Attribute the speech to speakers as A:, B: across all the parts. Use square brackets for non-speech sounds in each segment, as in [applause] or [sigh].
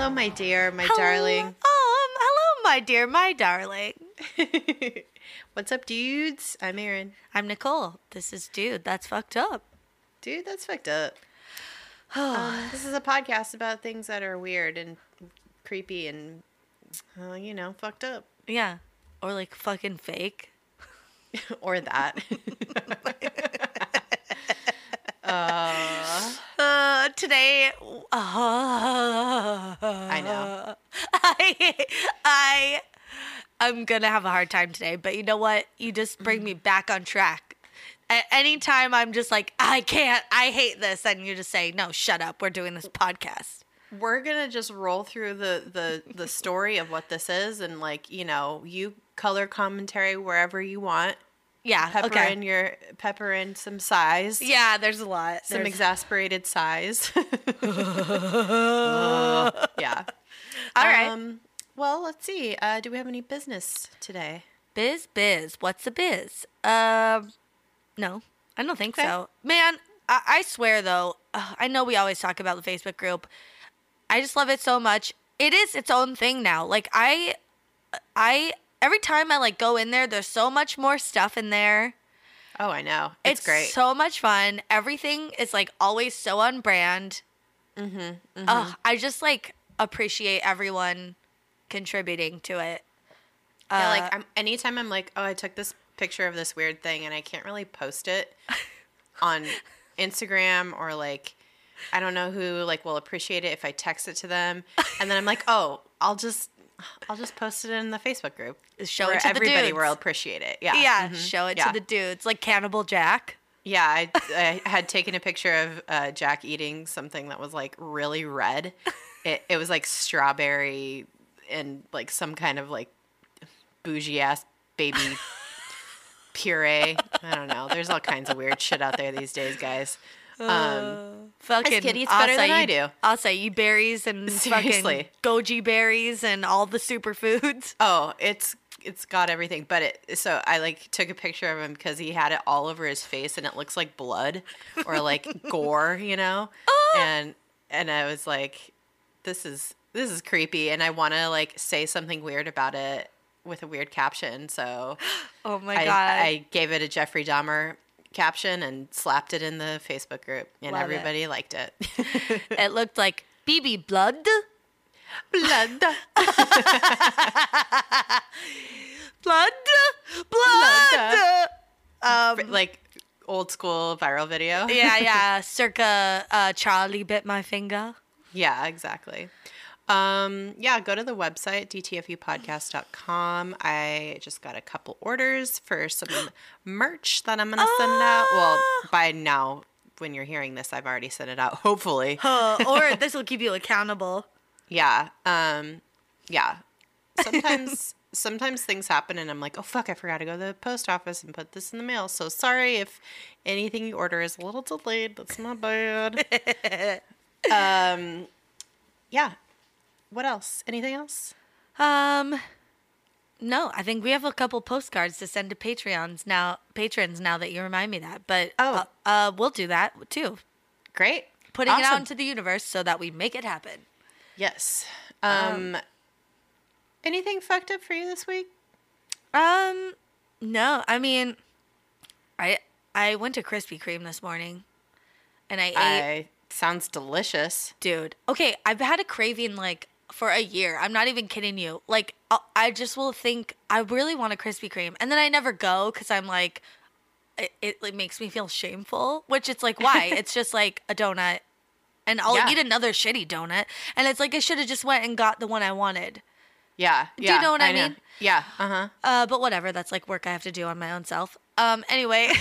A: Hello, my dear, my
B: Hello-
A: darling.
B: Um, hello, my dear, my darling. [laughs]
A: What's up, dudes? I'm Erin.
B: I'm Nicole. This is Dude. That's fucked up.
A: Dude, that's fucked up. [sighs] Um, this is a podcast about things that are weird and creepy and, uh, you know, fucked up.
B: yeah. Or like fucking fake. [laughs]
A: or that. uh, [laughs]
B: Uh, today. Uh,
A: I know. [laughs]
B: I, I, I'm gonna have a hard time today, but you know what? You just bring me back on track. At any time I'm just like, I can't, I hate this, and you just say, no, shut up. We're doing this podcast.
A: we're gonna just roll through the the the story of what this is and like you know you color commentary wherever you want
B: Yeah.
A: pepper
B: okay.
A: in your pepper in some size
B: yeah, there's a lot.
A: some
B: There's-
A: exasperated sighs. [laughs] Uh, [laughs] yeah.
B: All right.
A: Um, well, let's see. Uh, do we have any business today?
B: Biz, biz. What's a biz? Um, no, I don't think
A: Okay.
B: so. Man, I, I swear though, uh, I know we always talk about the Facebook group. I just love it so much. It is its own thing now. Like I, I every time I like go in there, there's so much more stuff in there.
A: Oh, I know. It's, great.
B: So much fun. Everything is like always so on brand. Mm-hmm. Ugh, I just like appreciate everyone contributing to it.
A: yeah,
B: Uh,
A: like I'm, anytime I'm like, oh, I took this picture of this weird thing and I can't really post it [laughs] on Instagram or like, I don't know who like will appreciate it if I text it to them, and then I'm like, oh, I'll just. I'll just post it in the Facebook group.
B: Show it to the
A: everybody
B: dudes.
A: will appreciate it. Yeah.
B: Yeah,
A: mhm,
B: show it
A: yeah.
B: to the dudes, like Cannibal Jack.
A: Yeah, I, I had taken a picture of uh, Jack eating something that was like really red. It, it was like strawberry and like some kind of like bougie ass baby puree. I don't know. There's all kinds of weird shit out there these days, guys. Um,
B: Fucking
A: kid eats better than I
B: acai-
A: do.
B: Acai berries and [laughs] fucking
A: Seriously.
B: goji berries and all the superfoods. [laughs]
A: oh, it's it's got everything, but it. So I like took a picture of him because he had it all over his face, and it looks like blood or like [laughs] gore, you know. And and I was like, this is this is creepy, and I want to like say something weird about it with a weird caption. So [gasps]
B: Oh my
A: I,
B: god.
A: I gave it a Jeffrey Dahmer caption and slapped it in the Facebook group, and
B: Love it.
A: everybody liked it. [laughs]
B: it looked like BB blood. [laughs]
A: Blood.
B: Blood. Blood. Um
A: like old school viral video.
B: yeah, yeah, [laughs] circa uh, Charlie bit my finger.
A: Yeah, exactly. Um, yeah, go to the website, dtfupodcast.com. I just got a couple orders for some [gasps] merch that I'm going to send out. Well,
B: Ah.
A: by now, when you're hearing this, I've already sent it out, [laughs] hopefully.
B: Uh, or this will keep you accountable.
A: Yeah. Um, yeah. Sometimes. [laughs] Sometimes things happen and I'm like, oh fuck, I forgot to go to the post office and put this in the mail. So sorry if anything you order is a little delayed. That's not bad. [laughs] um, yeah. What else? Anything else?
B: Um, no, I think we have a couple postcards to send to Patreons now. Patrons, now that you remind me that, but
A: Oh.
B: uh, uh we'll do that too.
A: Great.
B: Putting it out into the universe so that we make it happen.
A: Yes. Um, anything fucked up for you this week?
B: Um, no, I mean, I I went to Krispy Kreme this morning, and I ate.
A: I sounds delicious.
B: dude. Okay, I've had a craving like for a year. I'm not even kidding you. Like I'll- I just will think I really want a Krispy Kreme, and then I never go because I'm like, it, it, it makes me feel shameful. Which it's like, why? [laughs] it's just like a donut, and I'll
A: Yeah.
B: eat another shitty donut, and it's like I should have just went and got the one I wanted.
A: Yeah.
B: Do
A: you
B: know what I mean?
A: Yeah. Uh huh.
B: Uh, but whatever, that's like work I have to do on my own self. Um, anyway. [laughs] [laughs]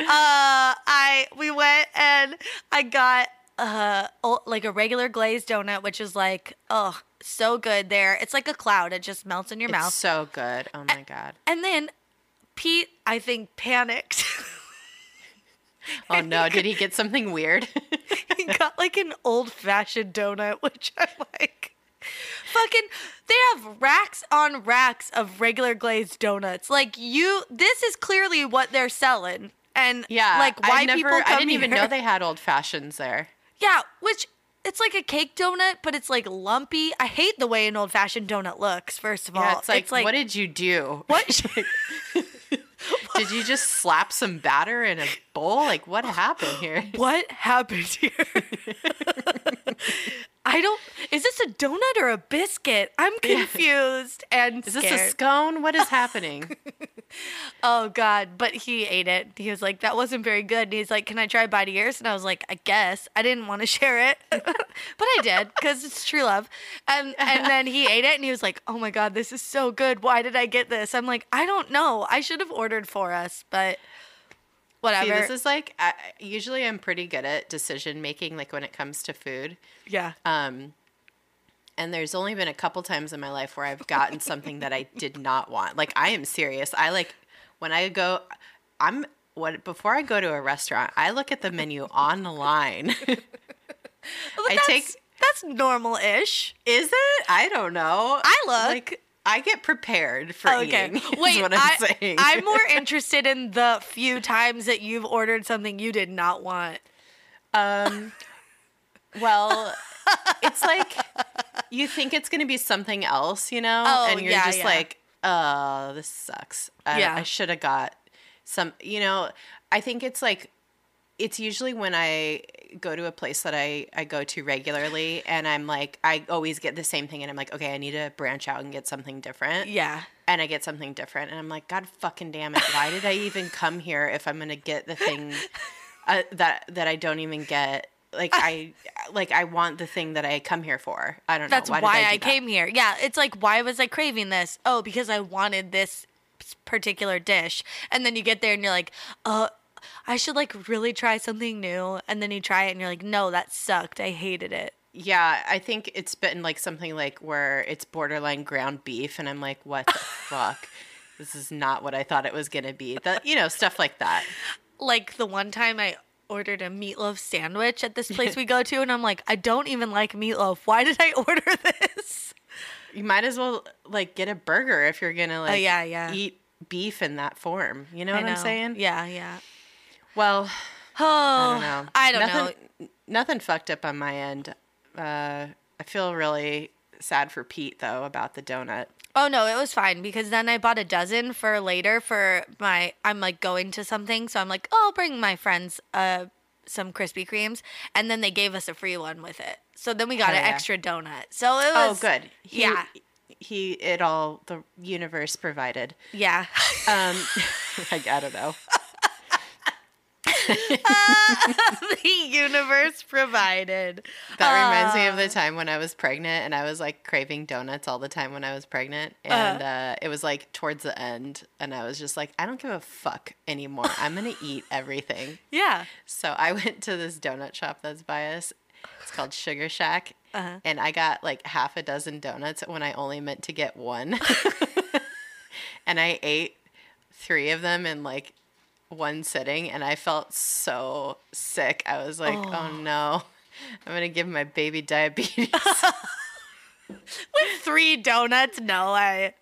B: uh, I we went and I got uh like a regular glazed donut, which is like oh so good. There, it's like a cloud. It just melts in your
A: It's
B: mouth.
A: so good. Oh my god.
B: And then Pete, I think, panicked.
A: Oh [laughs] no, did he get something weird? [laughs]
B: he got like an old fashioned donut, [laughs] which I'm like, fucking. They have racks on racks of regular glazed donuts. Like you, this is clearly what they're selling. And
A: yeah.
B: like why
A: never,
B: people come
A: I didn't even know they had old fashions there.
B: Yeah, which it's like a cake donut, but it's like lumpy. I hate the way an old fashioned donut looks. First of all,
A: Yeah, it's like, what did you do?
B: What? [laughs] [laughs]
A: Did you just slap some batter in a bowl? Like, what happened here? [laughs]
B: what happened here? I don't. Is this a donut or a biscuit? I'm confused and
A: Is this a scone? What is happening?
B: Oh God! But he ate it. He was like, "That wasn't very good." And he's like, "Can I try of yours?" And I was like, "I guess." I didn't want to [laughs] share it, [laughs] but I did because it's true love. And and then he ate it, and he was like, "Oh my God, this is so good. Why did I get this?" I'm like, "I don't know. I should have ordered for us, but whatever."
A: See, this is like, I, usually I'm pretty good at decision making, like when it comes to food.
B: yeah.
A: Um, and there's only been a couple times in my life where I've gotten something that I did not want. Like I am serious. I like when I go, I'm what before I go to a restaurant, I look at the menu [laughs] online.
B: But [laughs]
A: I
B: that's,
A: take-
B: that's normal-ish.
A: Is it? I don't know.
B: I look.
A: like I get prepared for
B: Okay.
A: eating. [laughs]
B: Wait,
A: what I'm
B: I,
A: saying.
B: I'm more interested in the few times that you've ordered something you did not want.
A: Um, well, it's like you think it's going to be something else, you know,
B: Oh,
A: and you're
B: yeah,
A: just
B: yeah.
A: like, "Oh, this sucks." I,
B: Yeah.
A: I should have got some. You know, I think it's like it's usually when I go to a place that I I go to regularly, and I'm like, I always get the same thing, and I'm like, okay, I need to branch out and get something different.
B: Yeah.
A: and I get something different, and I'm like, God fucking damn it! Why did I even come here if I'm gonna get the thing [laughs] uh, that that I don't even get? Like I like I want the thing that I come here for. I don't know.
B: That's why,
A: did
B: I,
A: that?
B: came here. Yeah, it's like why was I craving this? Oh, because I wanted this particular dish. And then you get there and you're like, "Uh, I should like really try something new." And then you try it and you're like, "No, that sucked. I hated it."
A: Yeah, I think it's been like something like where it's borderline ground beef, and I'm like, what the [laughs] fuck? This is not what I thought it was gonna be. That you know stuff like that.
B: Like the one time I ordered a meatloaf sandwich at this [laughs] place we go to and I'm like, "I don't even like meatloaf. Why did I [laughs] order this?"
A: You might as well like get a burger if you're gonna like
B: Oh, yeah, yeah.
A: eat beef in that form. You know
B: I
A: what I'm saying?
B: Yeah, yeah.
A: Well, [sighs]
B: Oh,
A: I don't know.
B: I don't
A: nothing,
B: know.
A: Nothing fucked up on my end. Uh, I feel really sad for Pete though about the donut.
B: Oh no, it was fine because then I bought a dozen for later for my I'm like going to something, so I'm like, oh, I'll bring my friends uh some Krispy Kremes, and then they gave us a free one with it. So then we got an
A: yeah.
B: extra donut. So it was Oh,
A: good. He,
B: yeah,
A: He it all the universe provided.
B: yeah.
A: Um, [laughs] [laughs] like I don't know. [laughs]
B: the universe provided.
A: That reminds me of
B: Uh.
A: the time when I was pregnant and I was like craving donuts all the time when I was pregnant. And uh, it was like towards the end. And I was just like, I don't give a fuck anymore. I'm going to eat everything. [laughs]
B: Yeah.
A: So I [laughs] went to this donut shop that's by us. It's called Sugar Shack.
B: Uh-huh.
A: And I got like half a dozen donuts when I only meant to get one. and I ate three of them in like one sitting and I felt so sick. I was like, oh, oh. no, I'm going to give my baby [laughs] diabetes. [laughs]
B: With three donuts, no, I.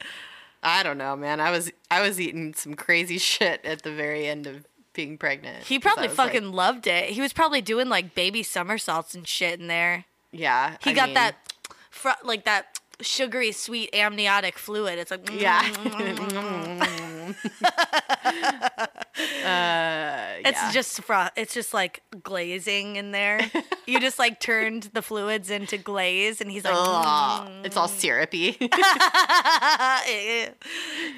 A: I don't know, man. I was I was eating some crazy shit at the very end of being pregnant.
B: He probably
A: was like,
B: fucking loved it. He was probably doing like baby somersaults and shit in there.
A: yeah.
B: He
A: I
B: got
A: mean,
B: that, fr- like that sugary sweet amniotic fluid. It's like
A: Yeah. [laughs]
B: mm,
A: uh,
B: It's just fro- It's just like glazing in there. you just like [laughs] turned the fluids into glaze, and he's like,
A: Ugh, it's all syrupy. [laughs] [laughs]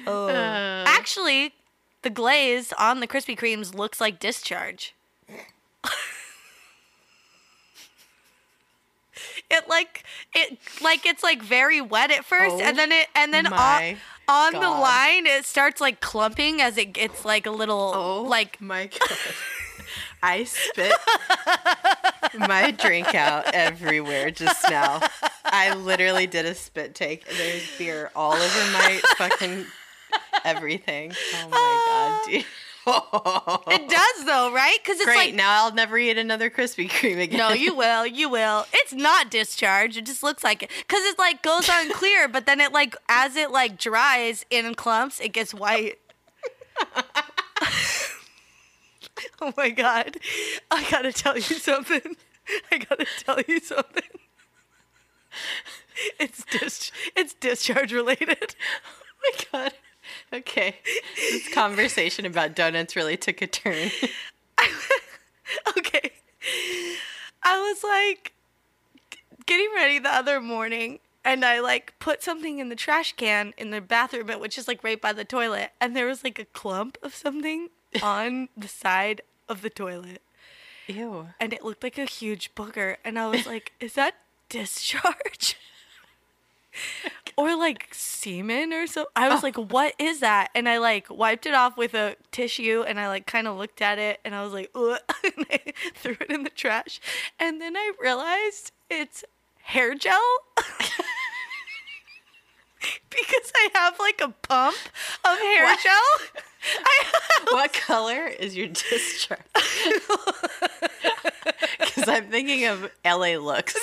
B: oh.
A: Uh.
B: Actually, the glaze on the Krispy Kremes looks like discharge. It like it like it's like very wet at first,
A: Oh
B: and then it and then on, on the line it starts like clumping as it gets like a little
A: oh,
B: like
A: my [laughs] god! I spit [laughs] my drink out everywhere just now. I literally did a spit take. There's beer all over my fucking everything. Oh my god, [laughs] dude!
B: It does though, right? Because it's
A: Great.
B: like
A: now I'll never eat another Krispy Kreme again.
B: No, you will. You will. It's not discharge. It just looks like it because it like goes on clear, but then it like as it like dries in clumps, it gets white. [laughs] oh my god! I gotta tell you something. I gotta tell you something. It's dis- it's discharge related. [laughs]
A: Oh my god. Okay. This conversation about donuts really took a turn. [laughs]
B: okay. I was like getting ready the other morning and I like put something in the trash can in the bathroom, which is like right by the toilet, and there was like a clump of something [laughs] on the side of the toilet.
A: Ew.
B: And it looked like a huge booger. And I was like, is that discharge? [laughs] or like semen or so. I was oh. like, what is that? And I like wiped it off with a tissue and I like kind of looked at it and I was like, Ugh, [laughs] and I threw it in the trash. And then I realized it's hair gel. [laughs] because I have like a pump of hair
A: What?
B: gel. [laughs] Have
A: What color is your discharge? Because I'm thinking of LA looks.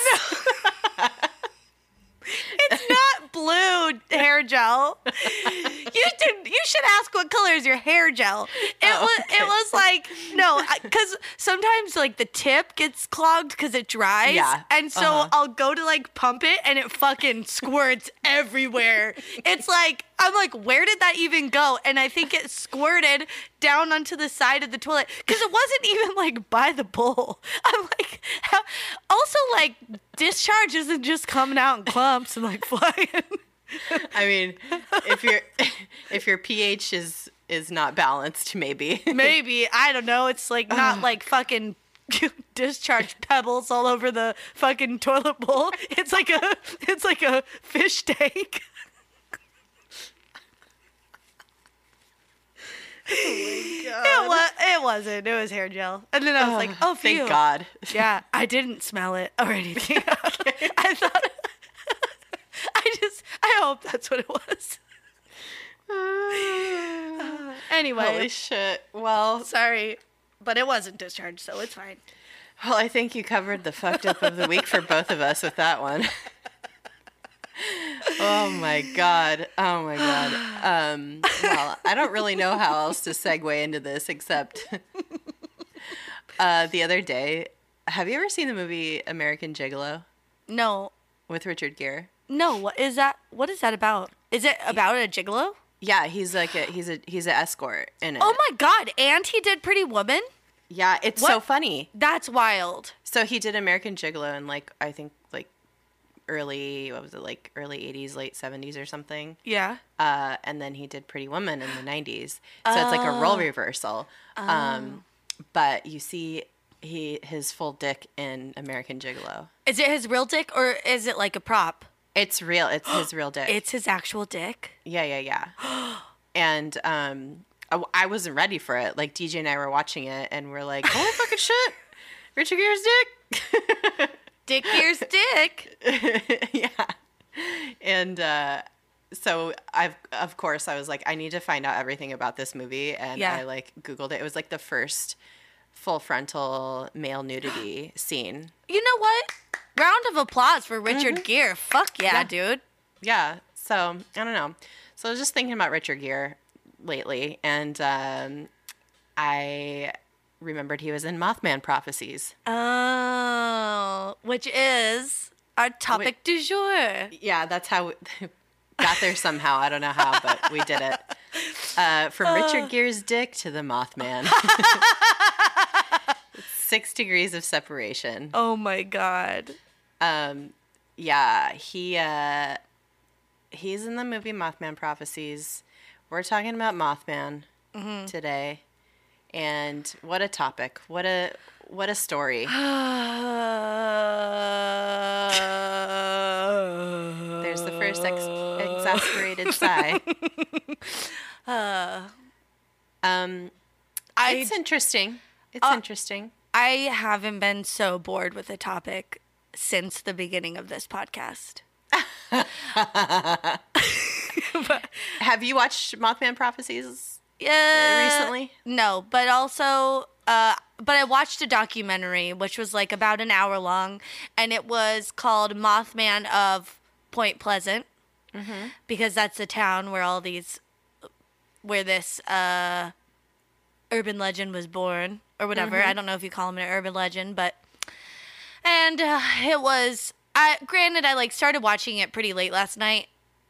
B: It's not blue hair gel. You should you should ask what color is your hair gel. It
A: Oh,
B: was
A: okay.
B: it was like no, because sometimes like the tip gets clogged because it dries.
A: Yeah,
B: and so
A: uh-huh.
B: I'll go to like pump it and it fucking squirts everywhere. It's like I'm like, where did that even go? And I think it squirted down onto the side of the toilet because it wasn't even like by the bowl. [laughs] I'm like, how, also like discharge isn't just coming out in clumps and like [laughs] flying.
A: I mean, if your [laughs] if your pH is is not balanced, maybe.
B: Maybe I don't know. It's like not like fucking discharge pebbles all over the fucking toilet bowl. It's like a it's like a fish tank. Oh [laughs] it was. It wasn't. It was hair gel. And then I was like, oh, [sighs] phew.
A: thank God. [laughs]
B: Yeah, I didn't smell it or anything. [laughs] I thought. I just. I hope that's what it was. [sighs] [sighs] Anyway,
A: Holy shit. Well,
B: sorry, but it wasn't discharged, so it's fine.
A: well, I think you covered the fucked up of the week for both of us with that one. Oh my god. Oh my god. Um, well, I don't really know how else to segue into this except [laughs] uh, the other day. Have you ever seen the movie American Gigolo
B: No,
A: with Richard Gere?
B: no. What is that? What is that about? Is it about a gigolo?
A: Yeah, he's like a he's a he's an escort in it.
B: Oh my god! And he did Pretty Woman.
A: Yeah, it's so
B: What?
A: funny.
B: That's wild.
A: So he did American Gigolo in like I think early what was it like early 80s late 70s or something.
B: Yeah.
A: Uh, and then he did Pretty Woman in the 90s. So it's like a role reversal. Um, but you see he his full dick in American Gigolo.
B: Is it his real dick or is it like a prop?
A: It's real. It's his [gasps] real dick.
B: It's his actual dick.
A: Yeah, yeah, yeah. [gasps] and um, I, I wasn't ready for it. Like DJ and I were watching it, and we're like, "Holy [laughs] fucking shit, Richard Gere's dick!" [laughs]
B: Dick Gere's dick. [laughs]
A: yeah. And uh, so I've of course I was like, I need to find out everything about this movie, and
B: Yeah.
A: I like Googled it. It was like the first full frontal male nudity [gasps] scene.
B: You know what? Round of applause for Richard Gere. Fuck yeah,
A: Yeah.
B: dude.
A: Yeah. So I don't know. So I was just thinking about Richard Gere lately, and um, I remembered he was in Mothman Prophecies.
B: Oh, which is our topic du jour.
A: Yeah, that's how we [laughs] got there somehow. I don't know how, but we did it. Uh, from Richard Gere's dick to the Mothman. [laughs] Six degrees of separation.
B: Oh my god.
A: Um, yeah, he uh, he's in the movie Mothman Prophecies. We're talking about Mothman today, and what a topic! What a what a story! [sighs] There's the first ex- exasperated sigh. [laughs] um,
B: I
A: it's interesting. It's
B: Uh,
A: interesting.
B: I haven't been so bored with a topic since the beginning of this podcast. [laughs] [laughs]
A: Have you watched Mothman Prophecies?
B: Yeah.
A: recently?
B: No, but also uh but I watched a documentary which was like about an hour long and it was called Mothman of Point Pleasant. Because that's the town where all these where this uh urban legend was born or whatever. I don't know if you call him an urban legend, but and uh, it was. I granted, I like started watching it pretty late last night,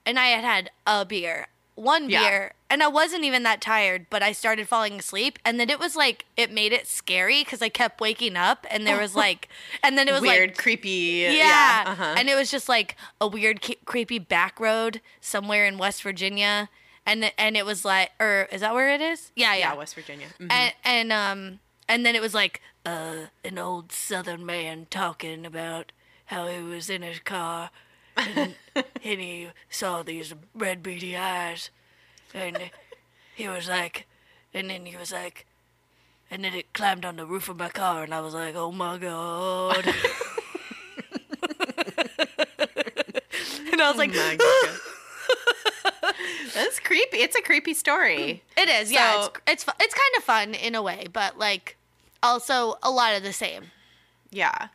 B: and I had had a beer, one
A: Yeah.
B: beer, and I wasn't even that tired. But I started falling asleep, and then it was like it made it scary because I kept waking up, and there was like, [laughs] and then it was
A: Weird,
B: like
A: creepy.
B: yeah,
A: Yeah. uh-huh.
B: and it was just like a weird, ke- creepy back road somewhere in West Virginia, and and it was like, or is that where it is? Yeah, yeah,
A: yeah, West Virginia. Mhm.
B: and and um and then it was like uh an old southern man talking about how he was in his car and, and he saw these red beady eyes and he was like and then he was like and then it climbed on the roof of my car and I was like oh my god and I was like
A: My [gasps] God. That's creepy. It's a creepy story.
B: It is, yeah.
A: So-
B: it's it's fu- it's kind of fun in a way, but like also a lot of the same.
A: Yeah.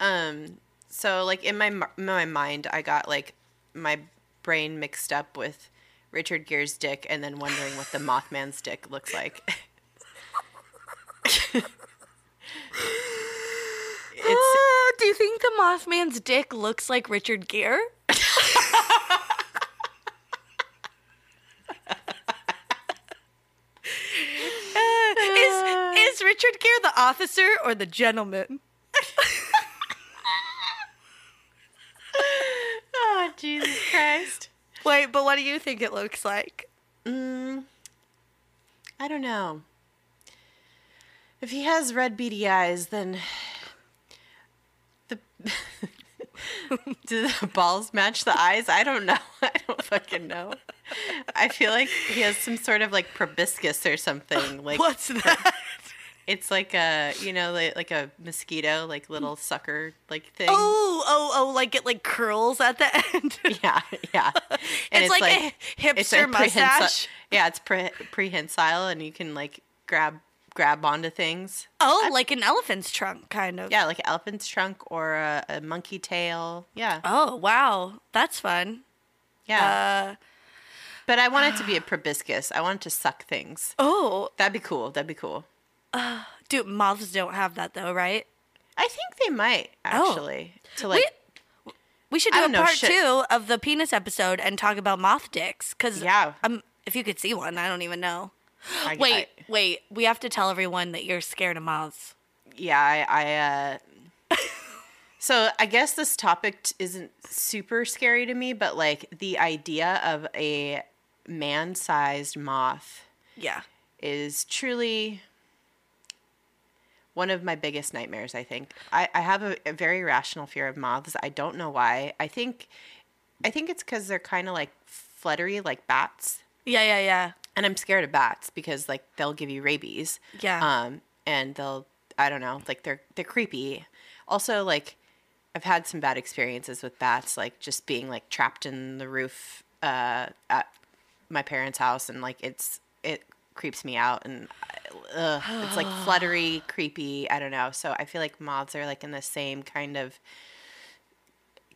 A: Um. So like in my my mind, I got like my brain mixed up with Richard Gere's dick, and then wondering what the Mothman's dick looks like. it's ah,
B: Do you think the Mothman's dick looks like Richard Gere? [laughs] is is Richard Gere the officer or the gentleman?
A: oh Jesus Christ. [laughs]
B: Wait, but what do you think it looks like?
A: Mm, I don't know. If he has red beady eyes, then the [laughs] do the balls match the eyes? I don't know. [laughs] I don't fucking know. I feel like he has some sort of like proboscis or something. Like
B: What's that?
A: It's like a you know like, like a mosquito like little sucker like thing.
B: Oh, oh, oh! Like it like curls at the [laughs] end. [laughs]
A: Yeah, yeah. [laughs]
B: It's like a hipster
A: prehensi-
B: mustache.
A: Yeah, it's pre- prehensile, and you can like grab grab onto things.
B: Oh, like an elephant's trunk, kind of.
A: Yeah, like an elephant's trunk or a, a monkey tail. Yeah,
B: Oh, wow, that's fun.
A: yeah.
B: Uh,
A: but I want it to be a [gasps] proboscis. I want it to suck things.
B: oh,
A: That'd be cool. That'd be cool. [sighs]
B: dude, moths don't have that though, right?
A: I think they might actually to like.
B: We should do a
A: know,
B: part
A: shit.
B: two of the penis episode and talk about moth dicks. Cause
A: Yeah.
B: um, if you could see one, I don't even know.
A: I, [gasps]
B: Wait,
A: I-
B: wait, we have to tell everyone that you're scared of moths.
A: yeah, I. I uh, [laughs] so I guess this topic t- isn't super scary to me, but like the idea of a man-sized moth
B: Yeah.
A: is truly one of my biggest nightmares, I think. I, I have a, a very rational fear of moths. I don't know why. I think I think it's because they're kind of like fluttery, like bats.
B: Yeah, yeah, yeah.
A: And I'm scared of bats because like they'll give you rabies.
B: Yeah.
A: Um, and they'll I don't know, like they're they're creepy. Also, like I've had some bad experiences with bats, like just being like trapped in the roof uh, at my parents' house, and like it's it creeps me out, and ugh, it's like fluttery, [sighs] creepy. I don't know. So I feel like moths are like in the same kind of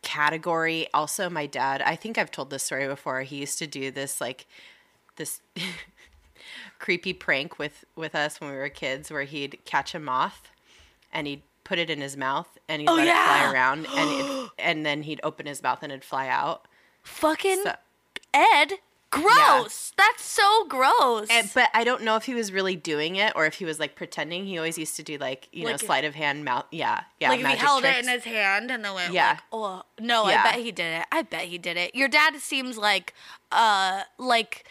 A: category. Also, my dad. I think I've told this story before. He used to do this like this [laughs] creepy prank with with us when we were kids, where he'd catch a moth and he'd put it in his mouth and he'd
B: Oh,
A: let it fly around and it, [gasps] and then he'd open his mouth and it'd fly out.
B: Fucking
A: So,
B: Ed. Gross. That's so gross.
A: and, but I don't know if he was really doing it or if he was like pretending. He always used to do like you know sleight of hand mouth. Yeah, yeah.
B: like if he held
A: tricks.
B: it in his hand and then went
A: Yeah.
B: like, oh no,
A: Yeah.
B: I bet he did it. I bet he did it. Your dad seems like uh like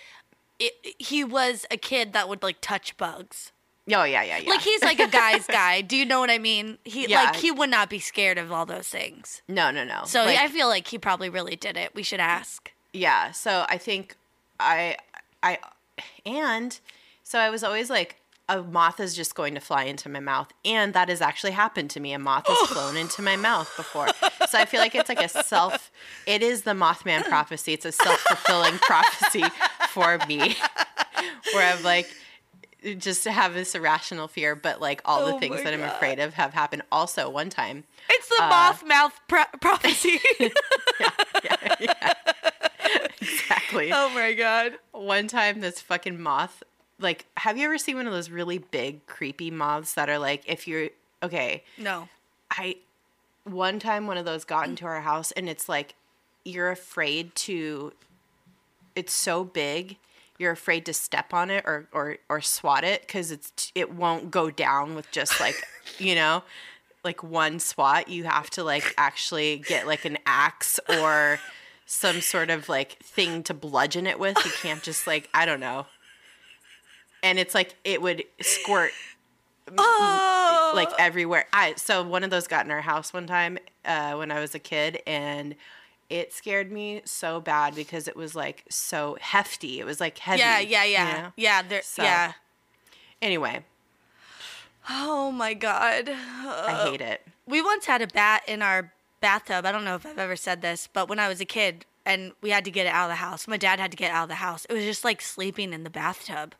B: it, he was a kid that would like touch bugs.
A: Oh yeah, yeah, yeah.
B: Like he's like a guy's [laughs] guy. Do you know what I mean? He
A: Yeah.
B: like he would not be scared of all those things.
A: no, no, no.
B: So
A: Like,
B: I feel like he probably really did it. We should ask.
A: Yeah, so I think I I and so I was always like a moth is just going to fly into my mouth and that has actually happened to me. A moth has flown into my mouth before. So I feel like it's like a self it is the Mothman [laughs] prophecy. It's a self-fulfilling prophecy for me [laughs] where I'm like just to have this irrational fear, but like all
B: Oh
A: the things that I'm
B: God.
A: afraid of have happened. Also, one time,
B: It's the
A: Uh,
B: moth mouth pro- prophecy. [laughs]
A: exactly.
B: oh my god.
A: one time this fucking moth like have you ever seen one of those really big creepy moths that are like if you're okay
B: No.
A: i one time one of those got into our house and it's like you're afraid to it's so big you're afraid to step on it or or, or swat it because it's it won't go down with just like [laughs] you know like one swat you have to like actually get like an axe or some sort of like thing to bludgeon it with you can't just like i don't know and it's like it would squirt
B: Oh,
A: like everywhere. I so one of those got in our house one time uh, when I was a kid, and it scared me so bad because it was like so hefty. It was like heavy.
B: yeah, yeah,
A: you
B: yeah,
A: know?
B: yeah. There,
A: So-
B: yeah.
A: Anyway,
B: Oh my god.
A: I hate it.
B: We once had a bat in our bathtub. I don't know if I've ever said this, but when I was a kid and we had to get it out of the house, my dad had to get out of the house. It was just like sleeping in the bathtub.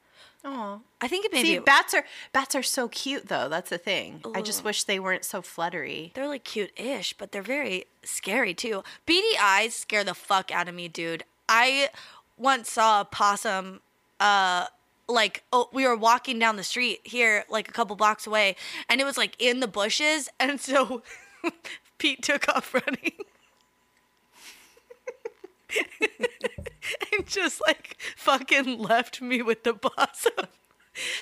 A: Oh,
B: I think it maybe
A: see, bats are bats are so cute though. That's the thing. I just wish they weren't so fluttery.
B: they're like cute-ish, but they're very scary too. Beady eyes scare the fuck out of me, dude. I once saw a possum uh like oh we were walking down the street here like a couple blocks away and it was like in the bushes and so [laughs] [laughs] Pete took off running. [laughs] and just like fucking left me with the possum. [laughs]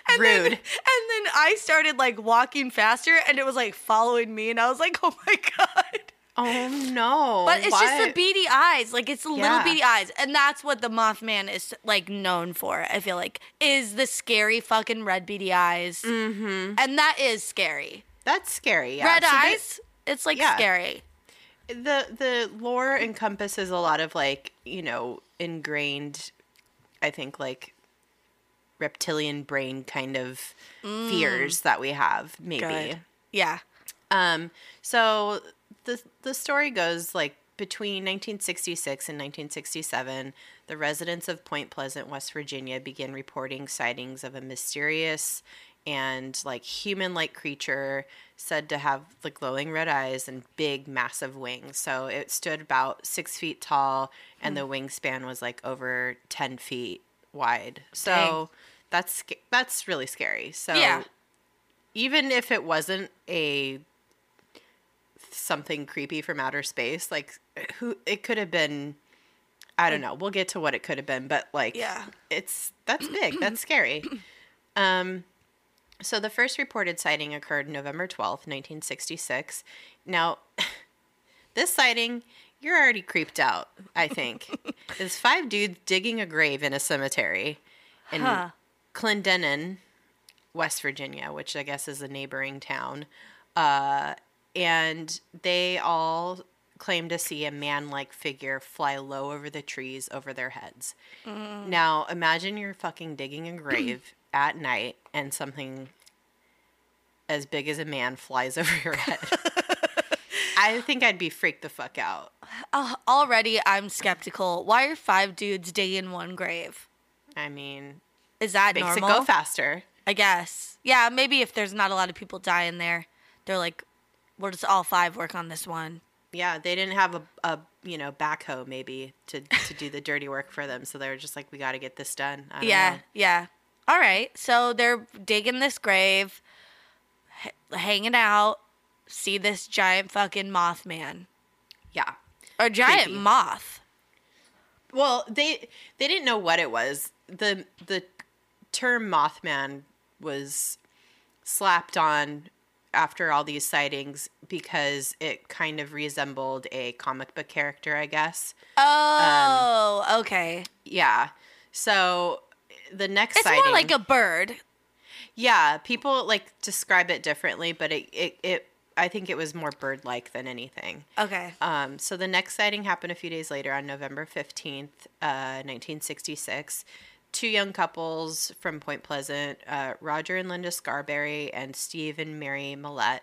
B: And Then,
A: Rude.
B: and then I started like walking faster and it was like following me and I was like, oh my God.
A: Oh no!
B: But it's just the beady eyes. Like it's the little beady eyes. And that's what the Mothman is like known for, I feel like, is the scary fucking red beady eyes. Mm-hmm. And that is scary.
A: That's scary. Yeah.
B: red
A: So they-
B: eyes, it's like
A: Yeah.
B: scary.
A: the the lore encompasses a lot of like you know ingrained i think like reptilian brain kind of fears that we have maybe
B: Good. Yeah.
A: um so the the story goes like between 1966 and 1967 the residents of point pleasant west virginia began reporting sightings of a mysterious and like human-like creature said to have the glowing red eyes and big massive wings. So it stood about six feet tall and the wingspan was like over 10 feet wide. So
B: Dang.
A: that's that's really scary. So
B: Yeah.
A: even if it wasn't a something creepy from outer space like who it could have been i don't know. We'll get to what it could have been but like
B: Yeah.
A: it's that's big. That's [clears throat] scary. Um so the first reported sighting occurred november 12th 1966 now [laughs] this sighting you're already creeped out i think [laughs] there's five dudes digging a grave in a cemetery in
B: Huh.
A: clendenin West Virginia, which I guess is a neighboring town. Uh, and they all claim to see a man like figure fly low over the trees over their heads. Now, imagine you're fucking digging a [clears throat] grave at night and something as big as a man [laughs] flies over your head. [laughs] I think I'd be freaked the fuck out.
B: Uh, already I'm skeptical. Why are five dudes digging one grave?
A: I mean,
B: Is that
A: makes
B: normal?
A: it go faster.
B: I guess. Yeah, maybe if there's not a lot of people dying there, they're like, we'll just all five work on this one.
A: Yeah, they didn't have a, a you know backhoe maybe to to do the dirty work for them, so they were just like, we got to get this done.
B: Yeah,
A: know.
B: yeah. All right. So they're digging this grave, h- hanging out, see this giant fucking Mothman.
A: yeah.
B: Or giant
A: Creepy.
B: moth.
A: Well, they they didn't know what it was. the The term Mothman was slapped on after all these sightings because it kind of resembled a comic book character, I guess.
B: Oh, um, okay.
A: Yeah. So the next sighting.
B: It's
A: sighting,
B: more like a bird.
A: Yeah, people like describe it differently, but it, it, it I think it was more bird like than anything.
B: Okay.
A: Um, so the next sighting happened a few days later on November 15th, uh, 1966. Two young couples from Point Pleasant, uh, Roger and Linda Scarberry and Steve and Mary Mallette,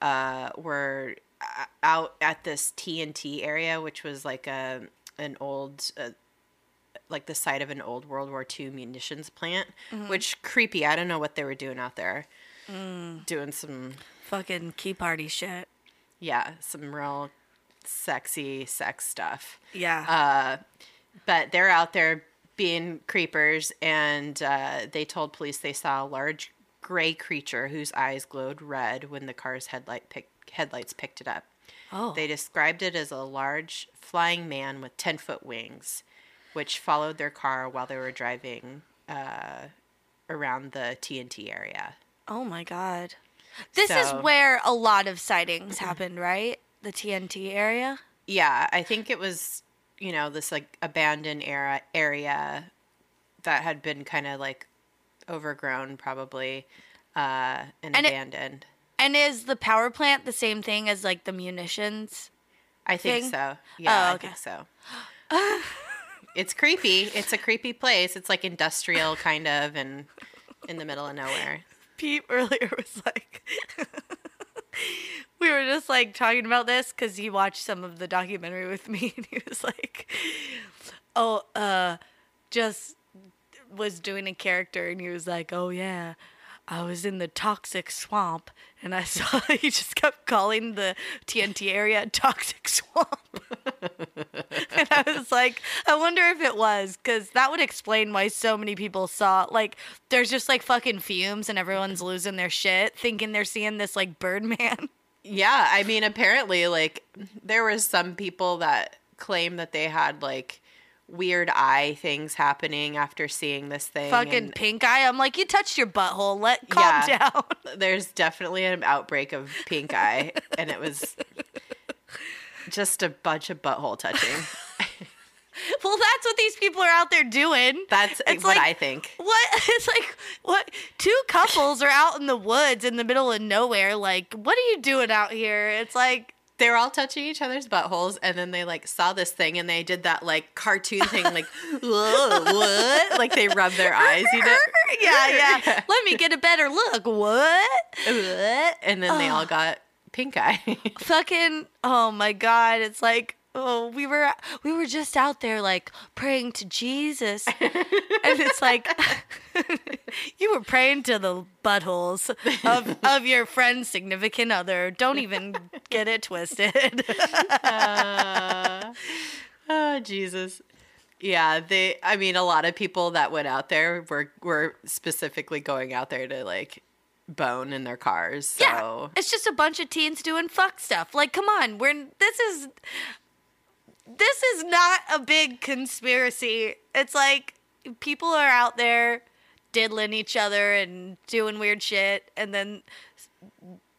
A: uh, were uh, out at this TNT area, which was like a an old, uh, like the site of an old World War II munitions plant. Which creepy. I don't know what they were doing out there. Doing some
B: Fucking key party shit.
A: yeah, some real sexy sex stuff.
B: Yeah.
A: Uh, but they're out there being creepers, and uh, they told police they saw a large gray creature whose eyes glowed red when the car's headlight pick, headlights picked it up.
B: Oh.
A: They described it as a large flying man with 10 foot wings, which followed their car while they were driving uh, around the TNT area.
B: oh my god. This is where a lot of sightings happened, right? The TNT area.
A: Yeah, I think it was, you know, this like abandoned era area that had been kind of like overgrown, probably, uh, and,
B: And it-
A: abandoned.
B: And is the power plant the same thing as like the munitions?
A: I think
B: thing?
A: so. Yeah,
B: Oh,
A: I think so. [laughs] it's creepy. It's a creepy place. It's like industrial kind of and in the middle of nowhere.
B: Pete earlier was like, [laughs] we were just like talking about this because he watched some of the documentary with me, [laughs] and he was like, oh, uh, just was doing a character, and he was like, oh yeah. I was in the toxic swamp and I saw [laughs] he just kept calling the TNT area toxic swamp. [laughs] and I was like, I wonder if it was because that would explain why so many people saw like there's just like fucking fumes and everyone's losing their shit thinking they're seeing this like Birdman. [laughs]
A: Yeah, I mean, apparently, like, there was some people that claim that they had like weird eye things happening after seeing this thing.
B: fucking
A: and
B: pink eye. I'm like, you touched your butthole. Let calm
A: Yeah.
B: down. [laughs]
A: there's definitely an outbreak of pink eye, and it was just a bunch of butthole touching. [laughs] [laughs]
B: well, that's what these people are out there doing.
A: That's
B: It's
A: what
B: like-
A: I think.
B: What? [laughs] It's like what? Two couples are out in the woods in the middle of nowhere. Like, what are you doing out here? It's like,
A: they're all touching each other's buttholes and then they like saw this thing and they did that like cartoon thing like whoa what like they rubbed their eyes you know
B: yeah, yeah. Let me get a better look. What?
A: What? and then they all got pink eye [laughs]
B: Fucking. Oh my god! It's like. Oh, we were we were just out there like praying to Jesus, [laughs] and it's like [laughs] you were praying to the buttholes of of your friend's significant other. Don't even get it twisted.
A: Uh, oh jesus yeah they i mean a lot of people that went out there were were specifically going out there to like bone in their cars so
B: Yeah, it's just a bunch of teens doing fuck stuff. Like, come on, we're this is this is not a big conspiracy. It's like people are out there diddling each other and doing weird shit, and then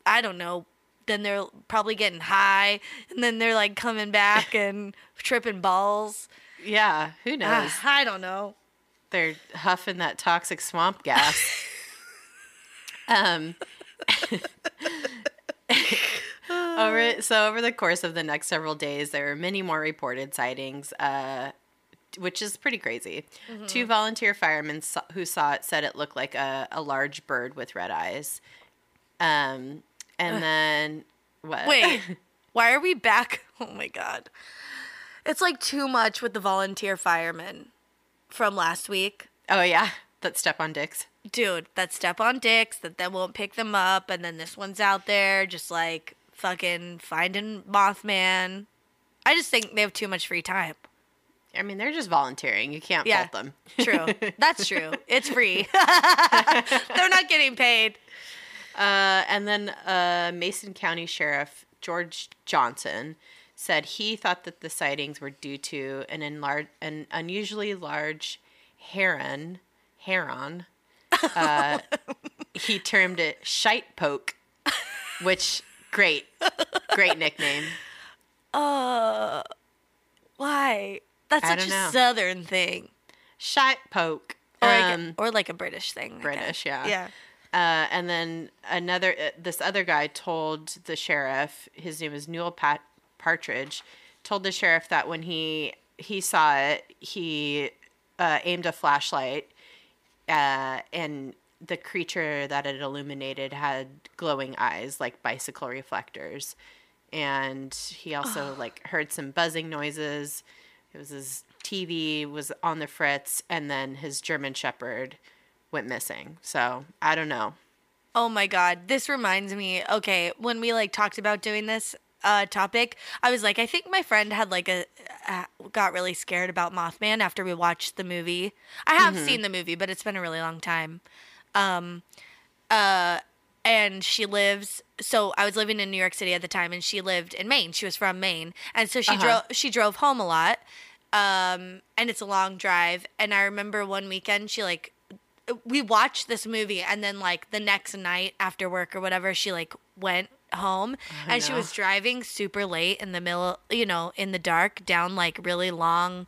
B: I don't know. Then they're probably getting high, and then they're like coming back [laughs] and tripping balls.
A: yeah who knows
B: Ah, I don't know.
A: they're huffing that toxic swamp gas. [laughs] um, [laughs] over so over the course of the next several days, there were many more reported sightings, uh, which is pretty crazy. Two volunteer firemen saw, who saw it said it looked like a, a large bird with red eyes. Um, and then what?
B: Wait, [laughs] why are we back? [laughs] Oh my god. It's like too much with the volunteer firemen from last week.
A: oh yeah, that step on dicks.
B: Dude, that step on dicks, that then won't pick them up, and then this one's out there just like fucking finding Mothman. I just think they have too much free time.
A: I mean, they're just volunteering. You can't
B: Yeah.
A: fault them. [laughs]
B: True. That's true. It's free. [laughs] They're not getting paid.
A: Uh, and then uh, Mason County Sheriff George Johnson said he thought that the sightings were due to an enlarged, an unusually large heron. Heron. Uh, he termed it shite poke, which great, great nickname.
B: Uh, why? That's
A: I
B: such a
A: know.
B: southern thing.
A: Shite poke.
B: Or, like,
A: Um,
B: or like a British thing.
A: British, yeah.
B: Yeah.
A: Uh, and then another, uh, this other guy told the sheriff, his name is Newell Pat- Partridge, told the sheriff that when he he saw it, he uh, aimed a flashlight, uh, and the creature that it illuminated had glowing eyes like bicycle reflectors, and he also like heard some buzzing noises. It was his TV was on the fritz, and then his German Shepherd went missing. So I don't know.
B: Oh my god, this reminds me. Okay, when we like talked about doing this uh topic, I was like, I think my friend had like a uh, got really scared about Mothman after we watched the movie. I have seen the movie, but it's been a really long time. Um uh and she lives so I was living in New York City at the time and she lived in Maine. She was from Maine. And so she
A: Uh-huh.
B: drove she drove home a lot. Um and it's a long drive and I remember one weekend she like we watched this movie and then like the next night after work or whatever she like went home and she was driving super late in the middle you know in the dark down like really long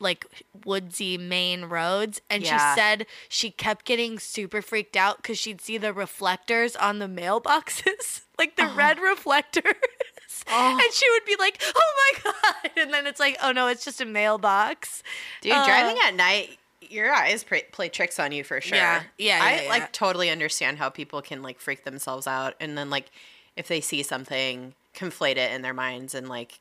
B: like woodsy main roads and
A: Yeah.
B: she said she kept getting super freaked out because she'd see the reflectors on the mailboxes [laughs] like the red reflectors [laughs]
A: Oh.
B: and she would be like oh my god and then it's like oh no it's just a mailbox
A: Dude,
B: Uh,
A: driving at night, your eyes play, play tricks on you for sure.
B: Yeah, yeah,
A: I
B: yeah.
A: like totally understand how people can like freak themselves out, and then like if they see something, conflate it in their minds and like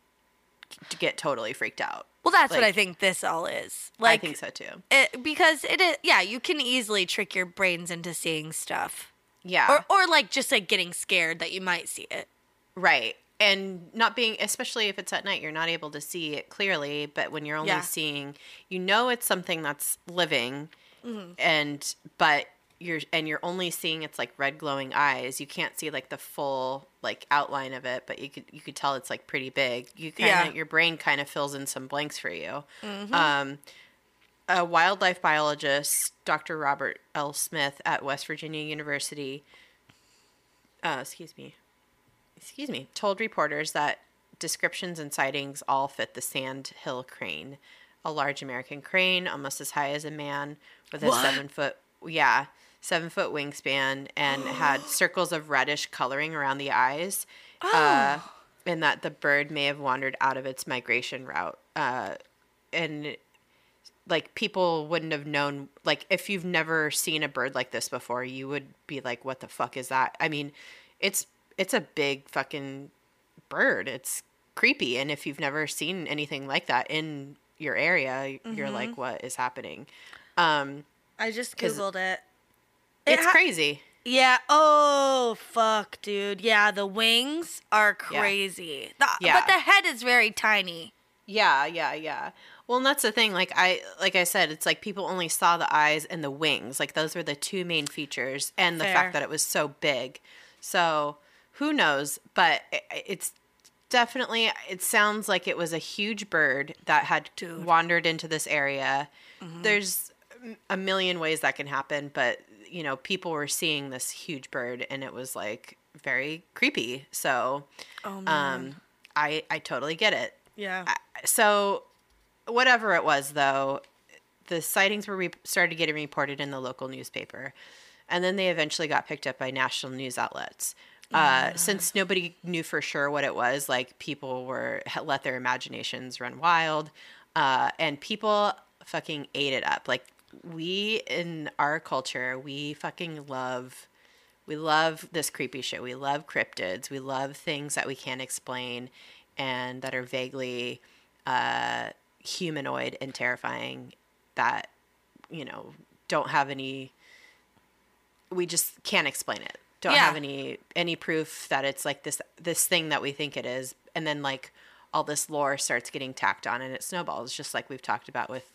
A: get totally freaked out.
B: well that's what i think this all is like
A: I think so too.
B: it, because it is yeah you can easily trick your brains into seeing stuff
A: Yeah,
B: or, or like just like getting scared that you might see it
A: right. And not being, especially if it's at night, you're not able to see it clearly. But when you're only
B: Yeah.
A: seeing, you know, it's something that's living,
B: Mm-hmm.
A: and but you're and you're only seeing its like red glowing eyes. You can't see like the full like outline of it, but you could you could tell it's like pretty big. You kind of
B: Yeah. Mm-hmm.
A: your brain kind of fills in some blanks for you. Um, a wildlife biologist, Dr. Robert L. Smith at West Virginia University, uh, excuse me, excuse me, told reporters that descriptions and sightings all fit the sand hill crane, a large American crane almost as high as a man with a
B: What?
A: seven foot, yeah, seven foot wingspan and [gasps] had circles of reddish coloring around the eyes. Uh, and that the bird may have wandered out of its migration route. Uh, and like people wouldn't have known like if you've never seen a bird like this before you would be like what the fuck is that i mean it's it's a big fucking bird it's creepy and if you've never seen anything like that in your area you're like what is happening um
B: i just googled it
A: it's
B: ha-
A: crazy
B: Yeah. Oh fuck, dude. Yeah, the wings are
A: Yeah.
B: crazy. The,
A: Yeah.
B: But the head is very tiny.
A: Yeah, yeah, yeah. Well, and that's the thing. Like I, like I said, it's like people only saw the eyes and the wings. Like those were the two main features, and the
B: Fair.
A: fact that it was so big. So who knows? But it's definitely. It sounds like it was a huge bird that had
B: Dude. Mm-hmm.
A: wandered into this area. There's a million ways that can happen, but you know, people were seeing this huge bird, and it was like very creepy. So,
B: Oh
A: um, I I totally get it.
B: Yeah.
A: so whatever it was though the sightings were re- started getting reported in the local newspaper. And then they eventually got picked up by national news outlets. Uh, since nobody knew for sure what it was like people were let their imaginations run wild uh, and people fucking ate it up. Like we in our culture we fucking love we love this creepy shit. We love cryptids. We love things that we can't explain and that are vaguely uh, humanoid and terrifying that, you know, don't have any, we just can't explain it. Don't
B: Yeah.
A: have any, any proof that it's like this, this thing that we think it is. And then like all this lore starts getting tacked on and it snowballs just like we've talked about with,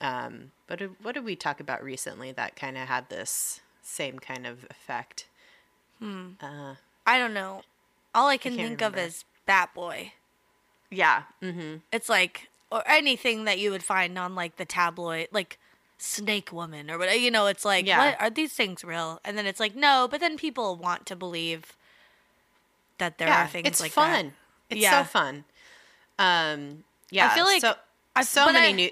A: um, did, what did we talk about recently that kind of had this same kind of effect? Hmm. Uh,
B: I don't know. All I can
A: can't
B: think of is Bat Boy.
A: yeah. Mm-hmm.
B: It's like or anything that you would find on like the tabloid, like Snake Woman or whatever. You know, it's like,
A: Yeah.
B: what are these things real? And then it's like, no. But then people want to believe that there
A: yeah,
B: are things
A: it's
B: like
A: fun.
B: that.
A: It's so fun. Um, yeah.
B: I feel like
A: so,
B: I-
A: so many
B: I-
A: new,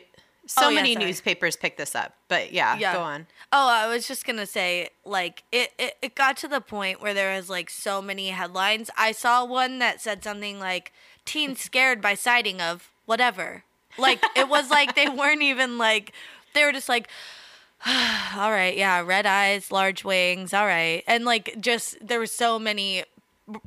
A: so
B: Oh,
A: many newspapers picked this up. But yeah,
B: Yeah.
A: go on.
B: Oh, I was just gonna say, like, it, it, it got to the point where there was like so many headlines. I saw one that said something like "Teen scared by sighting of whatever." Like it was like they [laughs] weren't even like they were just like, [sighs] all right, yeah, red eyes, large wings, all right, and like just there were so many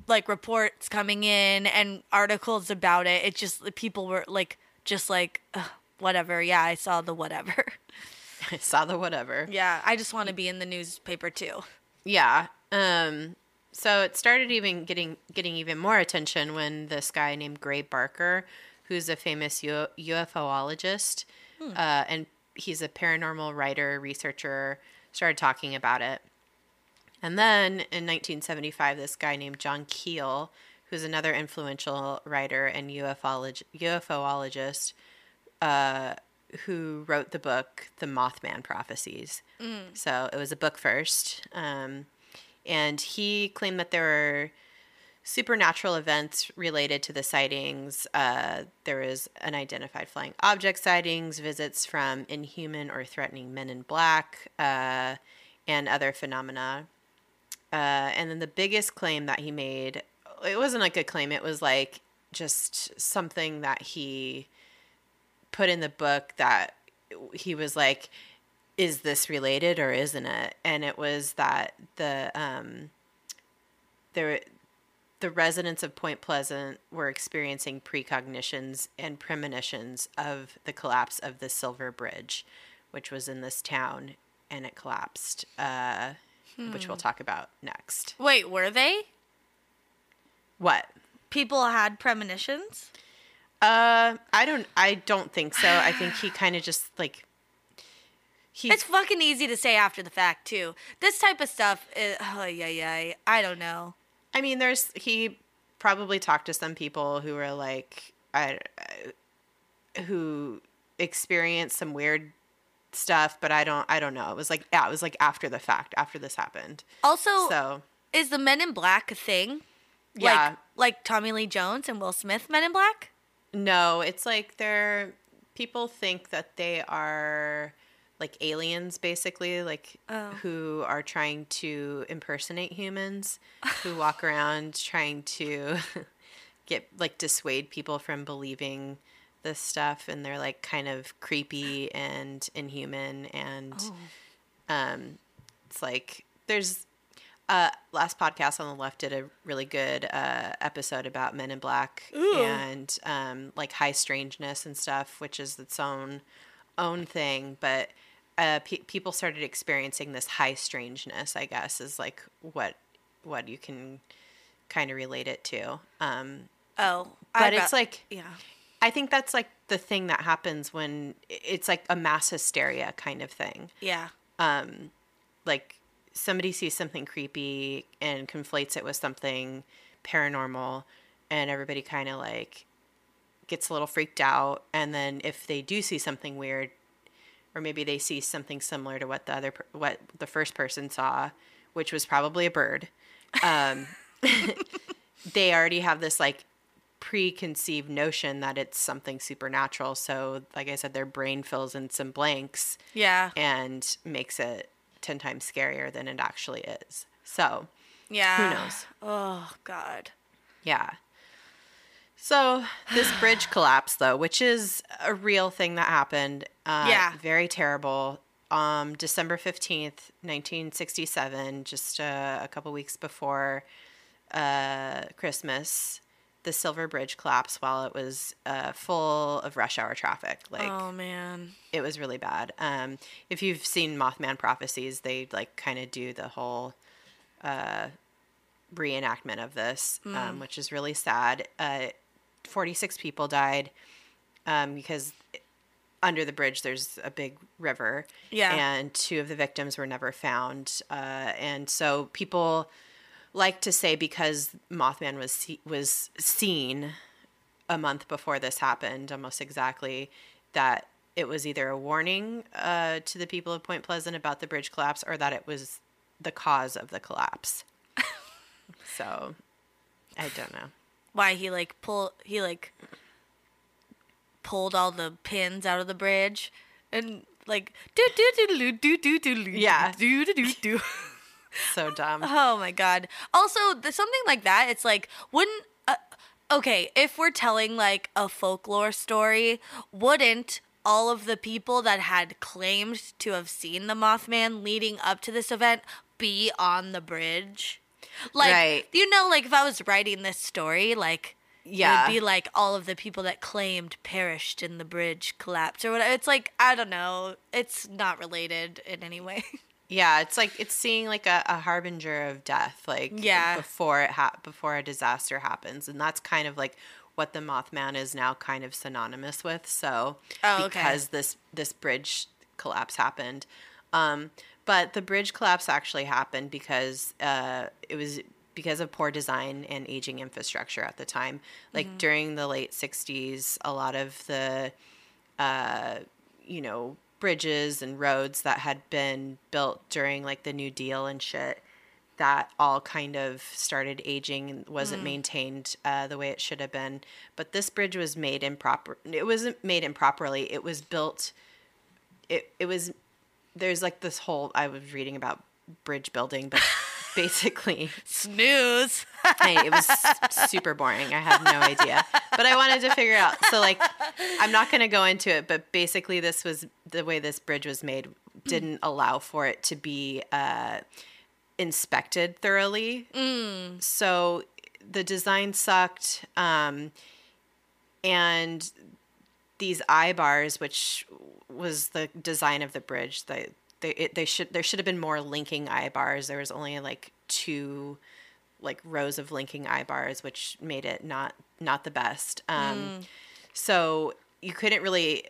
B: like reports coming in and articles about it. It just people were like just like "Ugh, whatever. Yeah, I saw the whatever. [laughs]
A: I saw the whatever.
B: Yeah, I just want to be in the newspaper too.
A: Yeah. Um, so it started even getting getting even more attention when this guy named Gray Barker, who's a famous U- UFOologist, uh, and he's a paranormal writer researcher, started talking about it. And then in 1975, this guy named John Keel, who's another influential writer and UFOlog- UFOologist, uh, who wrote the book The Mothman Prophecies. So it was a book first. Um, and he claimed that there were supernatural events related to the sightings. Uh, there was unidentified flying object sightings, visits from inhuman or threatening men in black, uh, and other phenomena. Uh, and then the biggest claim that he made, it wasn't like a claim, it was like just something that he put in the book that he was like, is this related or isn't it? And it was that the um, there the residents of Point Pleasant were experiencing precognitions and premonitions of the collapse of the Silver Bridge, which was in this town, and it collapsed, uh, which we'll talk about next.
B: Wait, were they?
A: What?
B: People had premonitions?
A: Uh, I don't. I don't think so. I think he [sighs] kind of just like he.
B: It's fucking easy to say after the fact, too. This type of stuff, is, oh, yeah, yeah. I don't know.
A: I mean, there's he probably talked to some people who were like, I, I- who experienced some weird stuff, but I don't. I don't know. It was like yeah, it was like after the fact, after this happened.
B: Also,
A: So
B: is the Men in Black a thing?
A: Yeah.
B: Like, like Tommy Lee Jones and Will Smith Men in Black?
A: No, it's like they're people think that they are like aliens basically like
B: Oh.
A: who are trying to impersonate humans who walk [laughs] around trying to [laughs] get like dissuade people from believing this stuff and they're like kind of creepy and inhuman and um it's like there's uh last podcast on the left did a really good uh episode about men in black and um like high strangeness and stuff which is its own own thing but uh pe- people started experiencing this high strangeness i guess is like what what you can kind of relate it to um
B: Oh.
A: but
B: I
A: it's
B: got-
A: like
B: Yeah.
A: I think that's like the thing that happens when it's like a mass hysteria kind of thing.
B: Yeah.
A: Like somebody sees something creepy and conflates it with something paranormal, and everybody kind of like gets a little freaked out. And then if they do see something weird, or maybe they see something similar to what the other what the first person saw, which was probably a bird, um, [laughs] they already have this like preconceived notion that it's something supernatural. So, like I said, their brain fills in some blanks
B: Yeah.
A: and makes it 10 times scarier than it actually is. So,
B: Yeah.
A: Who knows?
B: Oh, God.
A: yeah. So, this [sighs] bridge collapse, though, which is a real thing that happened. Uh,
B: Yeah.
A: Very terrible. Um, December 15th, 1967, just uh, a couple weeks before uh, Christmas, the Silver Bridge collapsed while it was uh, full of rush hour traffic. Like,
B: oh, man.
A: it was really bad. Um, if you've seen Mothman prophecies, they like kind of do the whole uh, reenactment of this, um, which is really sad. Uh, Forty six people died um, because under the bridge there's a big river,
B: Yeah.
A: and two of the victims were never found. Uh, and so people like to say because Mothman was see- was seen a month before this happened, almost exactly, that it was either a warning uh, to the people of Point Pleasant about the bridge collapse or that it was the cause of the collapse. [laughs] so, I don't know
B: why he like pull he like pulled all the pins out of the bridge and like do do do do do do do
A: yeah
B: do do do do.
A: So dumb.
B: Oh my god. Also, the, something like that, it's like wouldn't uh, okay, if we're telling like a folklore story, wouldn't all of the people that had claimed to have seen the Mothman leading up to this event be on the bridge? Like,
A: Right.
B: you know, like if I was writing this story, like,
A: Yeah.
B: it'd be like all of the people that claimed perished in the bridge collapse or whatever. It's like I don't know. It's not related in any way. [laughs]
A: Yeah, it's like it's seeing like a, a harbinger of death, like
B: Yeah.
A: before it ha- before a disaster happens, and that's kind of like what the Mothman is now kind of synonymous with. So
B: Oh, okay.
A: because this this bridge collapse happened, um, but the bridge collapse actually happened because uh, it was because of poor design and aging infrastructure at the time. Like during the late 60s, a lot of the, uh, you know, bridges and roads that had been built during like the New Deal and shit, that all kind of started aging and wasn't maintained uh, the way it should have been. But this bridge was made improper. It wasn't made improperly. It was built. It it was. There's like this whole. I was reading about bridge building, but [laughs] [laughs] basically
B: Snooze.
A: I, it was super boring. I had no idea, but I wanted to figure out. So like, I'm not going to go into it, but basically, this was the way this bridge was made. Didn't allow for it to be uh, inspected thoroughly. So the design sucked, um, and these eye bars, which was the design of the bridge, they they it, they should there should have been more linking eye bars. There was only like two like rows of linking eye bars, which made it not not the best. Um, So you couldn't really,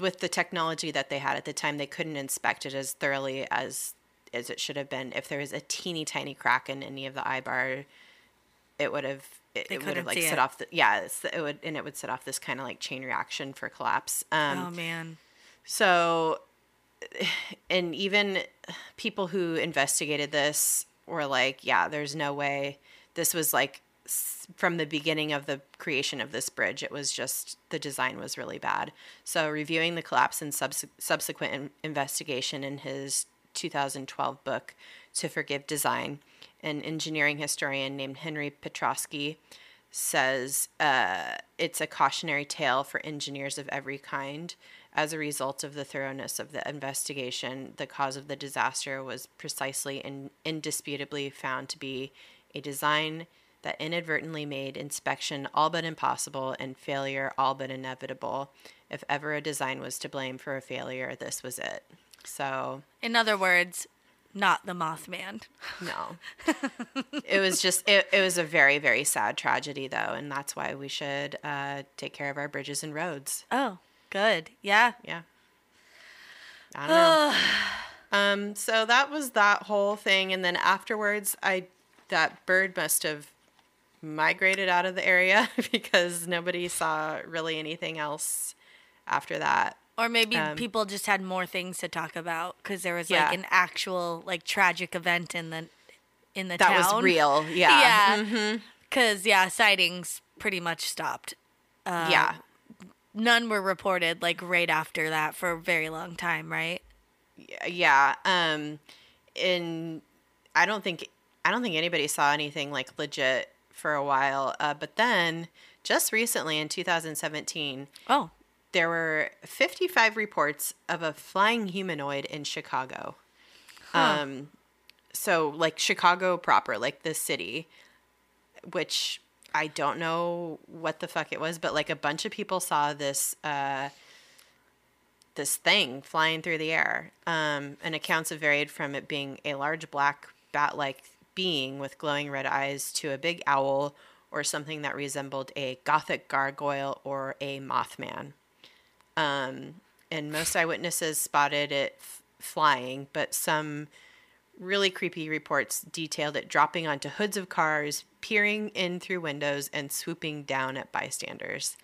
A: with the technology that they had at the time, they couldn't inspect it as thoroughly as as it should have been. If there was a teeny tiny crack in any of the eye bar, it would have it, it would have like set
B: it.
A: off the yeah it's, it would and it would set off this kind of like chain reaction for collapse. Um,
B: oh man.
A: so, [sighs] and even people who investigated this were like, yeah, there's no way. This was like from the beginning of the creation of this bridge, it was just the design was really bad. So, reviewing the collapse and subs- subsequent in- investigation in his 2012 book, To Forgive Design, an engineering historian named Henry Petroski says uh, it's a cautionary tale for engineers of every kind. As a result of the thoroughness of the investigation, the cause of the disaster was precisely and indisputably found to be a design that inadvertently made inspection all but impossible and failure all but inevitable. If ever a design was to blame for a failure, this was it. So,
B: In other words, not the Mothman.
A: no. [laughs] it was just, it, it was a very, very sad tragedy, though. And that's why we should uh, take care of our bridges and roads.
B: Oh, good. Yeah.
A: Yeah. I don't know. [sighs] um, so that was that whole thing. And then afterwards, I, that bird must have migrated out of the area [laughs] because nobody saw really anything else after that.
B: Or maybe
A: Um,
B: people just had more things to talk about because there was
A: Yeah.
B: like an actual like tragic event in the in the
A: That
B: town.
A: That was real. [laughs] Yeah. Mm-hmm.
B: Yeah. Because yeah, sightings pretty much stopped.
A: yeah.
B: None were reported like right after that for a very long time, right?
A: yeah um and i don't think i don't think anybody saw anything like legit for a while uh, but then just recently in 2017
B: Oh,
A: there were 55 reports of a flying humanoid in chicago. Um so like chicago proper like the city which i don't know what the fuck it was but like a bunch of people saw this uh this thing flying through the air. Um, and accounts have varied from it being a large black bat like being with glowing red eyes to a big owl or something that resembled a gothic gargoyle or a mothman. Um, and most eyewitnesses spotted it f- flying, but some really creepy reports detailed it dropping onto hoods of cars, peering in through windows, and swooping down at bystanders.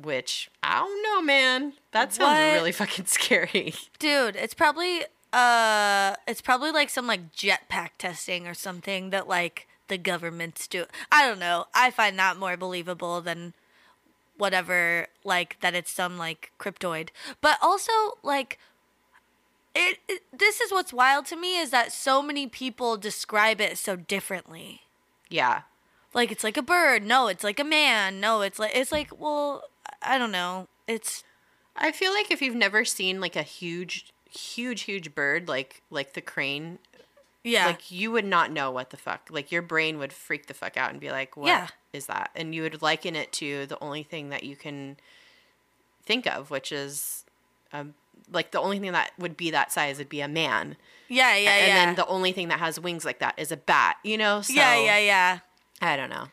A: Which I don't know, man. That sounds
B: What?
A: really fucking [laughs] scary.
B: dude, it's probably uh, it's probably like some like jetpack testing or something that like the government's do. I don't know. I find that more believable than whatever like that it's some like cryptoid. But also like it, it this is what's wild to me is that so many people describe it so differently.
A: Yeah.
B: Like it's like a bird. No, it's like a man. No, it's like it's like well, I don't know. It's
A: I feel like if you've never seen like a huge, huge, huge bird, like like the crane,
B: yeah.
A: like you would not know what the fuck. Like your brain would freak the fuck out and be like, "What is
B: Yeah.
A: that?" And you would liken it to the only thing that you can think of, which is, um, like the only thing that would be that size would be a man,
B: yeah, yeah,
A: and
B: yeah.
A: And then the only thing that has wings like that is a bat. You know? So,
B: yeah, yeah, yeah.
A: I don't know.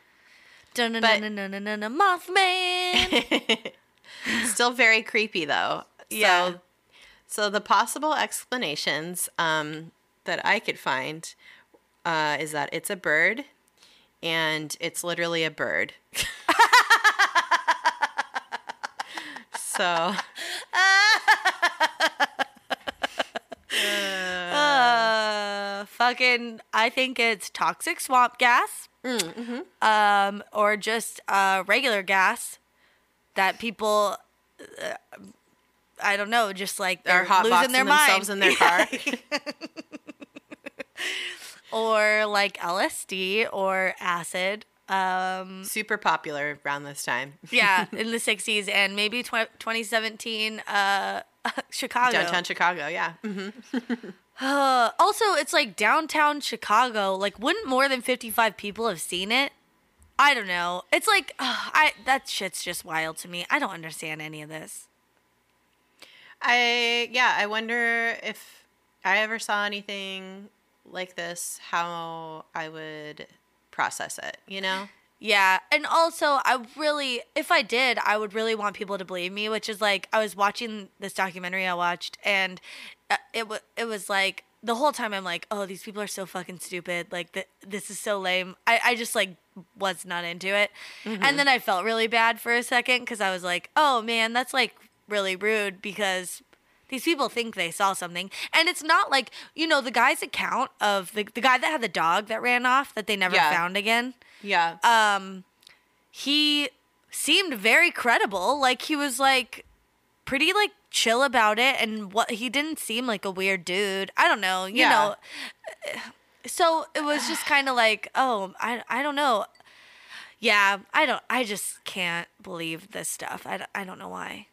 B: Mothman.
A: Still very creepy though.
B: Yeah.
A: So, So the possible explanations um, that I could find uh, is that it's a bird, and it's literally a bird. [laughs] so
B: Uh, fucking, I think it's toxic swamp gas. Um, or just uh, regular gas that people, uh, I don't know, just like
A: they're hot
B: losing their
A: themselves
B: mind.
A: in their car. [laughs]
B: or like LSD or acid. Um,
A: Super popular around this time. [laughs]
B: yeah, in the 60s and maybe tw- 2017 uh, [laughs] Chicago.
A: Downtown Chicago, yeah. hmm
B: Uh, also, it's like downtown Chicago. Like, wouldn't more than 55 people have seen it? I don't know. It's like, ugh, I that shit's just wild to me. I don't understand any of this.
A: I yeah, I wonder if I ever saw anything like this, how I would process it, you know?
B: Yeah, and also I really, if I did, I would really want people to believe me. Which is like, I was watching this documentary I watched, and uh, it was it was like the whole time I'm like, oh, these people are so fucking stupid. Like, th- this is so lame. I I just like was not into it, and then I felt really bad for a second because I was like, oh man, that's like really rude because these people think they saw something and it's not like you know the guy's account of the, the guy that had the dog that ran off that they never
A: Yeah.
B: found again
A: Yeah.
B: um he seemed very credible like he was like pretty like chill about it and what he didn't seem like a weird dude i don't know you
A: Yeah.
B: know so it was just [sighs] kind of like oh i i don't know yeah i don't i just can't believe this stuff i, don't- I don't know why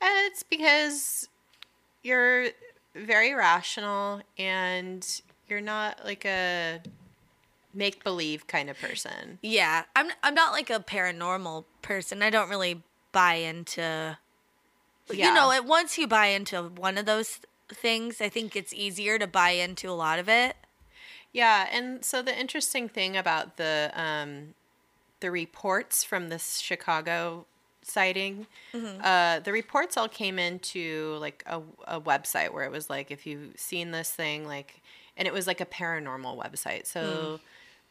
A: it's because you're very rational and you're not like a make believe kind of person.
B: Yeah, I'm I'm not like a paranormal person. I don't really buy into
A: Yeah.
B: You know, it once you buy into one of those things, I think it's easier to buy into a lot of it.
A: Yeah, and so the interesting thing about the um, the reports from this Chicago sighting, uh, the reports all came into like a, a website where it was like if you've seen this thing, like, and it was like a paranormal website. So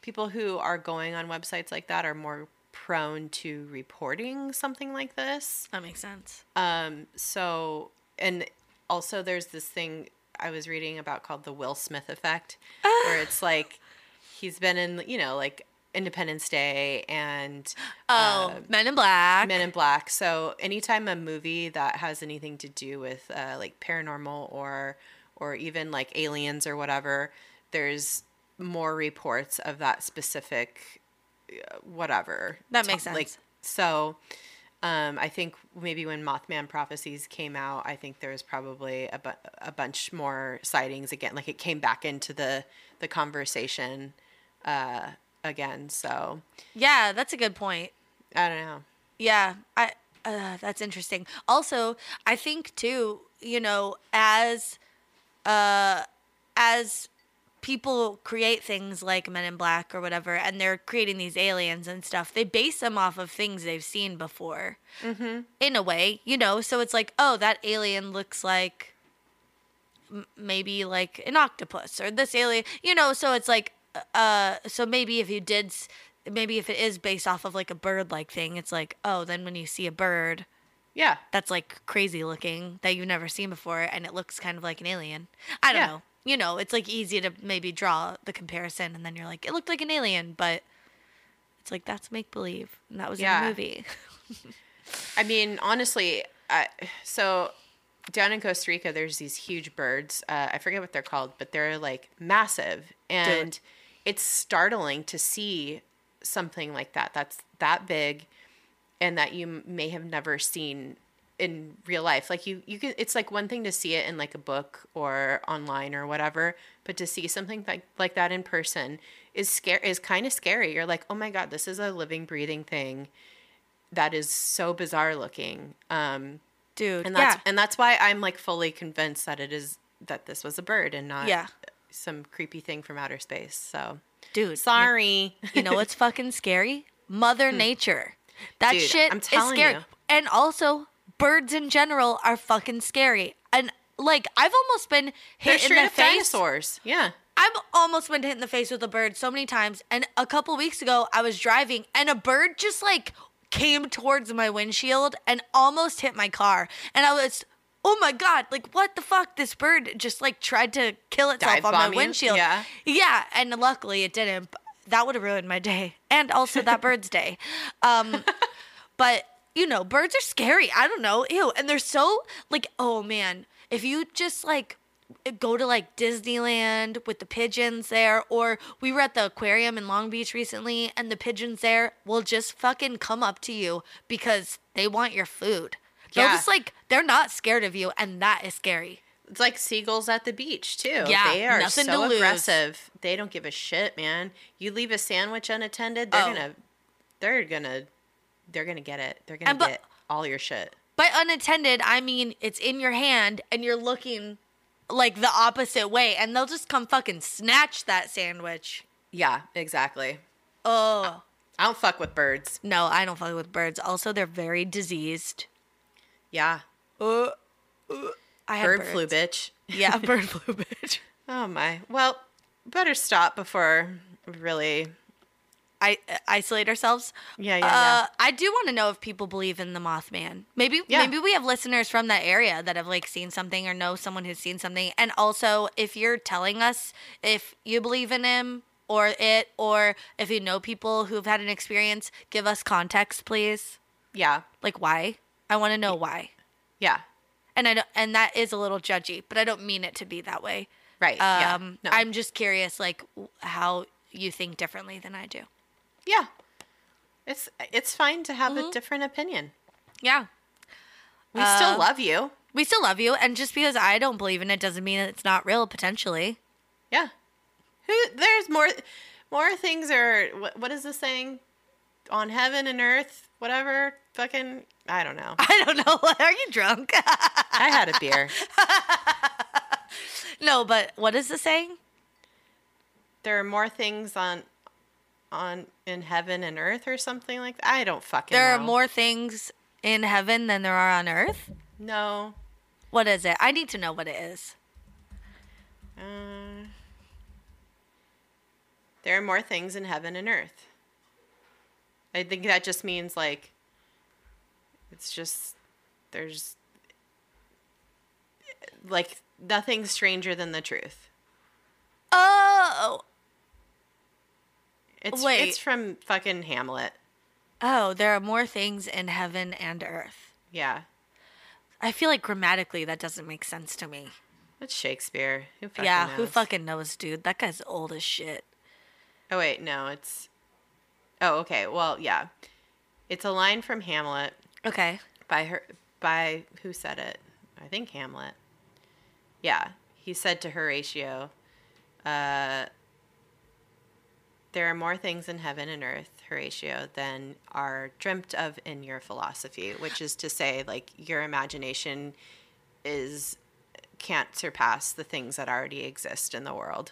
A: people who are going on websites like that are more prone to reporting something like this.
B: That makes sense.
A: Um, so, and also there's this thing I was reading about called the Will Smith effect, where [laughs] it's like he's been in, you know, like Independence Day and
B: Oh,
A: uh,
B: Men in Black.
A: Men in Black. So anytime a movie that has anything to do with uh, like paranormal or or even like aliens or whatever, there's more reports of that specific whatever.
B: That makes sense.
A: Like so. Um, I think maybe when Mothman Prophecies came out, I think there was probably a, bu- a bunch more sightings again. Like it came back into the the conversation uh, again. So
B: yeah, that's a good point.
A: I don't know.
B: Yeah, I uh, that's interesting. Also, I think too, you know, as uh as people create things like Men in Black or whatever, and they're creating these aliens and stuff, they base them off of things they've seen before. Mm-hmm. In a way, you know, so it's like, oh, that alien looks like m- maybe like an octopus or this alien, you know, so it's like, uh, so maybe if you did, s- maybe if it is based off of like a bird like thing, it's like, oh, then when you see a bird
A: Yeah.
B: that's like crazy looking that you've never seen before and it looks kind of like an alien. I don't
A: Yeah.
B: know. You know, it's like easy to maybe draw the comparison and then you're like, it looked like an alien, but it's like that's make believe. And that was in
A: Yeah.
B: a movie. [laughs]
A: I mean, honestly, I, so down in Costa Rica, there's these huge birds. Uh, I forget what they're called, but they're like massive, and it's startling to see something like that. That's that big, and that you may have never seen in real life. Like you, you can. It's like one thing to see it in like a book or online or whatever, but to see something like like that in person is scare is kind of scary. You're like, oh my god, this is a living, breathing thing that is so bizarre looking. Um,
B: Dude.
A: and that's
B: yeah.
A: and that's why I'm like fully convinced that it is that this was a bird and not
B: Yeah.
A: some creepy thing from outer space. So
B: Dude.
A: sorry. [laughs]
B: You know what's fucking scary? Mother Nature. That
A: Hmm. Dude,
B: shit
A: I'm
B: is scary.
A: you.
B: And also birds in general are fucking scary. And like I've almost been
A: They're
B: hit in the face.
A: dinosaurs. Yeah.
B: I've almost been hit in the face with a bird so many times. And a couple weeks ago, I was driving and a bird just like came towards my windshield and almost hit my car. And I was, oh my God, like what the fuck? This bird just like tried to kill itself
A: Dive
B: on my
A: you?
B: windshield.
A: Yeah.
B: Yeah. And luckily it didn't. That would have ruined my day and also that bird's day. Um, [laughs] but you know, birds are scary. I don't know. Ew. And they're so like, oh man, if you just like go to like Disneyland with the pigeons there, or we were at the aquarium in Long Beach recently and the pigeons there will just fucking come up to you because they want your food.
A: They're
B: just like, they're not scared of you, and that is scary.
A: It's like seagulls at the beach too.
B: Yeah,
A: they are so aggressive. They don't give a shit, man. You leave a sandwich unattended, they're
B: Oh.
A: gonna, they're gonna, they're gonna get it. They're gonna
B: And but-
A: get all your shit.
B: By unattended, I mean it's in your hand and you're looking like the opposite way, and they'll just come fucking snatch that sandwich.
A: Yeah, exactly.
B: Oh.
A: I don't fuck with birds.
B: No, I don't fuck with birds. Also, they're very diseased.
A: Yeah,
B: Uh, uh, I
A: bird flu, bitch.
B: Yeah, [laughs] bird flu, bitch.
A: Oh my. Well, better stop before really.
B: I uh, isolate ourselves.
A: Yeah, yeah,
B: Uh,
A: yeah.
B: I do want to know if people believe in the Mothman. Maybe,
A: Yeah.
B: maybe we have listeners from that area that have like seen something or know someone who's seen something. And also, if you're telling us if you believe in him or it, or if you know people who've had an experience, give us context, please.
A: Yeah,
B: Like why? I want to know why.
A: yeah.
B: And I don't, and that is a little judgy, but I don't mean it to be that way.
A: Right. yeah.
B: Um,
A: No.
B: I'm just curious, like w- how you think differently than I do.
A: Yeah. It's it's fine to have
B: Mm-hmm.
A: a different opinion.
B: Yeah,
A: We
B: Uh,
A: still love you.
B: we still love you, and just because I don't believe in it doesn't mean it's not real. Potentially,
A: Yeah. Who? There's more. More things are. What, what is the saying? On heaven and earth, whatever. Fucking. I don't know. [laughs]
B: I don't know. [laughs] Are you drunk?
A: I had a beer. [laughs]
B: no, but what is the saying?
A: There are more things on, on in heaven and earth or something like that. I don't fucking.
B: There are more things in heaven than there are on earth.
A: No.
B: What is it? I need to know what it is.
A: Uh, there are more things in heaven and earth. I think that just means like it's just there's like nothing stranger than the truth.
B: Oh,
A: It's
B: Wait.
A: it's from fucking Hamlet.
B: oh, there are more things in heaven and earth.
A: Yeah.
B: I feel like grammatically that doesn't make sense to me.
A: It's Shakespeare. Who fucking
B: yeah, who
A: knows?
B: fucking knows, dude? That guy's old as shit.
A: Oh wait, no, it's Oh, okay. Well, yeah. It's a line from Hamlet
B: Okay.
A: by her by who said it? I think Hamlet. Yeah, he said to Horatio, uh, "There are more things in heaven and earth, Horatio, than are dreamt of in your philosophy." Which is to say, like your imagination is can't surpass the things that already exist in the world.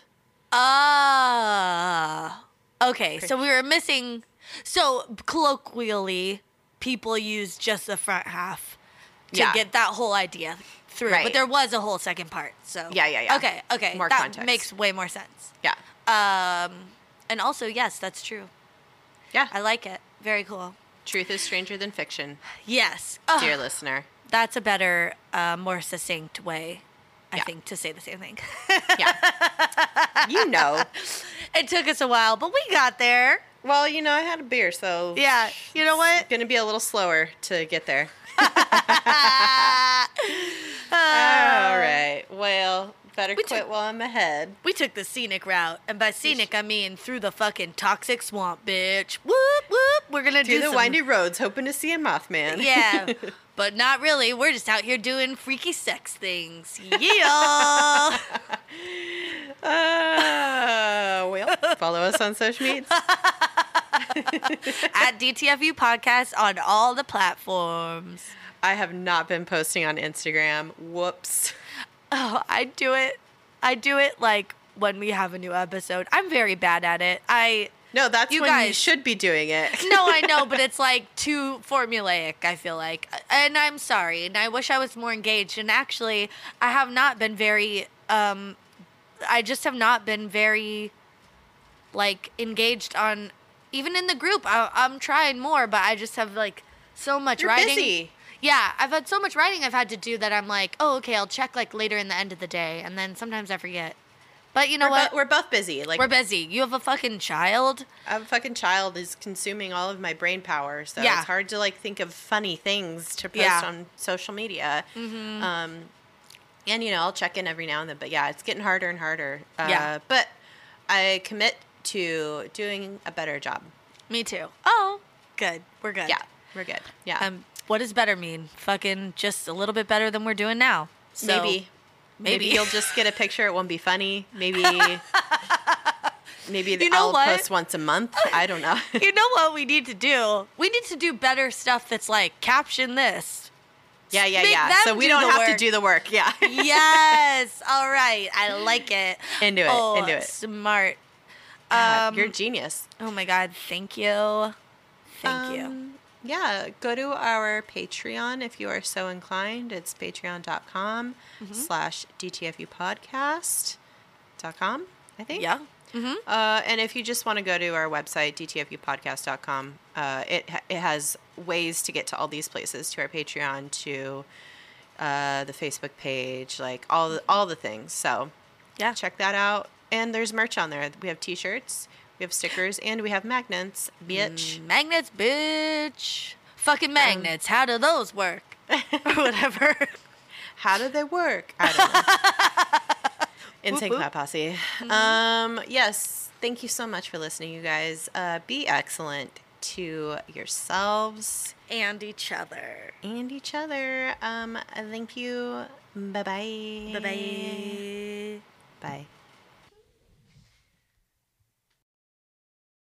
B: Ah. okay, so we were missing. So colloquially, people use just the front half to
A: Yeah.
B: get that whole idea through.
A: Right.
B: But there was a whole second part. So
A: Yeah, yeah, yeah.
B: Okay, okay,
A: More
B: that
A: context.
B: makes way more sense.
A: Yeah,
B: Um, and also, yes, that's true.
A: yeah.
B: I like it. Very cool.
A: Truth is stranger than fiction,
B: Yes. Ugh,
A: dear listener.
B: that's a better, uh, more succinct way, I
A: Yeah.
B: think, to say the same thing.
A: Yeah, [laughs] you know.
B: it took us a while, but we got there.
A: Well, you know, I had a beer, so
B: Yeah. You know what?
A: Gonna be a little slower to get there. [laughs] [laughs] All right. Well, better
B: We
A: quit
B: took-
A: while I'm ahead.
B: We took the scenic route, and by scenic I mean through the fucking toxic swamp, bitch. Whoop whoop. We're gonna
A: Through
B: do
A: the
B: some-
A: windy roads, hoping to see a Mothman.
B: Yeah, [laughs] but not really. We're just out here doing freaky sex things. Yeah. [laughs]
A: uh, well, follow us on social media. [laughs]
B: At DTFU podcast on all the platforms.
A: I have not been posting on Instagram. Whoops.
B: Oh, I do it. I do it like when we have a new episode. I'm very bad at it. I
A: No, that's
B: You
A: when you
B: guys-
A: should be doing it. [laughs]
B: no, I know, but [laughs] it's like too formulaic, I feel like. And I'm sorry, and I wish I was more engaged. And actually, I have not been very um I just have not been very like engaged on even in the group. I, I'm trying more, but I just have like so much
A: You're
B: writing.
A: busy.
B: Yeah, I've had so much writing I've had to do that I'm like, oh, okay, I'll check like later in the end of the day, and then sometimes I forget. But you know
A: We're,
B: what?
A: bo- we're both busy. Like
B: We're busy. You have a fucking child.
A: I have a fucking child is consuming all of my brain power, so
B: Yeah.
A: it's hard to like think of funny things to post
B: Yeah.
A: on social media. Um, and you know, I'll check in every now and then, but yeah, it's getting harder and harder. Uh,
B: Yeah.
A: But I commit to doing a better job.
B: Me too. Oh, good. We're good.
A: Yeah, we're good. Yeah,
B: Um, what does better mean? Fucking just a little bit better than we're doing now. So,
A: maybe,
B: maybe.
A: maybe you'll just get a picture. It won't be funny. Maybe. [laughs] Maybe
B: You know
A: I'll
B: what?
A: post once a month. I don't know. [laughs]
B: You know what we need to do? We need to do better stuff that's like caption this.
A: yeah, yeah,
B: Make
A: yeah. So we
B: do
A: don't
B: the
A: have to do the work. Yeah.
B: yes. [laughs] All right. I like it.
A: Into it,
B: Oh,
A: into it.
B: Smart.
A: God,
B: Um,
A: You're a genius.
B: Oh my God. Thank you. Thank you.
A: Yeah, go to our Patreon if you are so inclined. It's patreon.com
B: Mm-hmm.
A: slash DTFU podcast dot com, I think.
B: Yeah. Mm-hmm.
A: Uh, and if you just want to go to our website, dtfupodcast.com, uh, it, ha- it has ways to get to all these places, to our Patreon, to uh, the Facebook page, like all the, all the things. So
B: Yeah.
A: check that out. And there's merch on there. We have t-shirts, we have stickers, and we have magnets, bitch.
B: Magnets, bitch. Fucking magnets. How do those work? [laughs] or whatever.
A: How do they work? I don't know. [laughs] Insane. Clown Posse. Um, yes, thank you so much for listening, you guys. Uh, be excellent to yourselves
B: and each other.
A: and each other. Um, thank you. Bye-bye.
B: Bye bye.
A: Bye.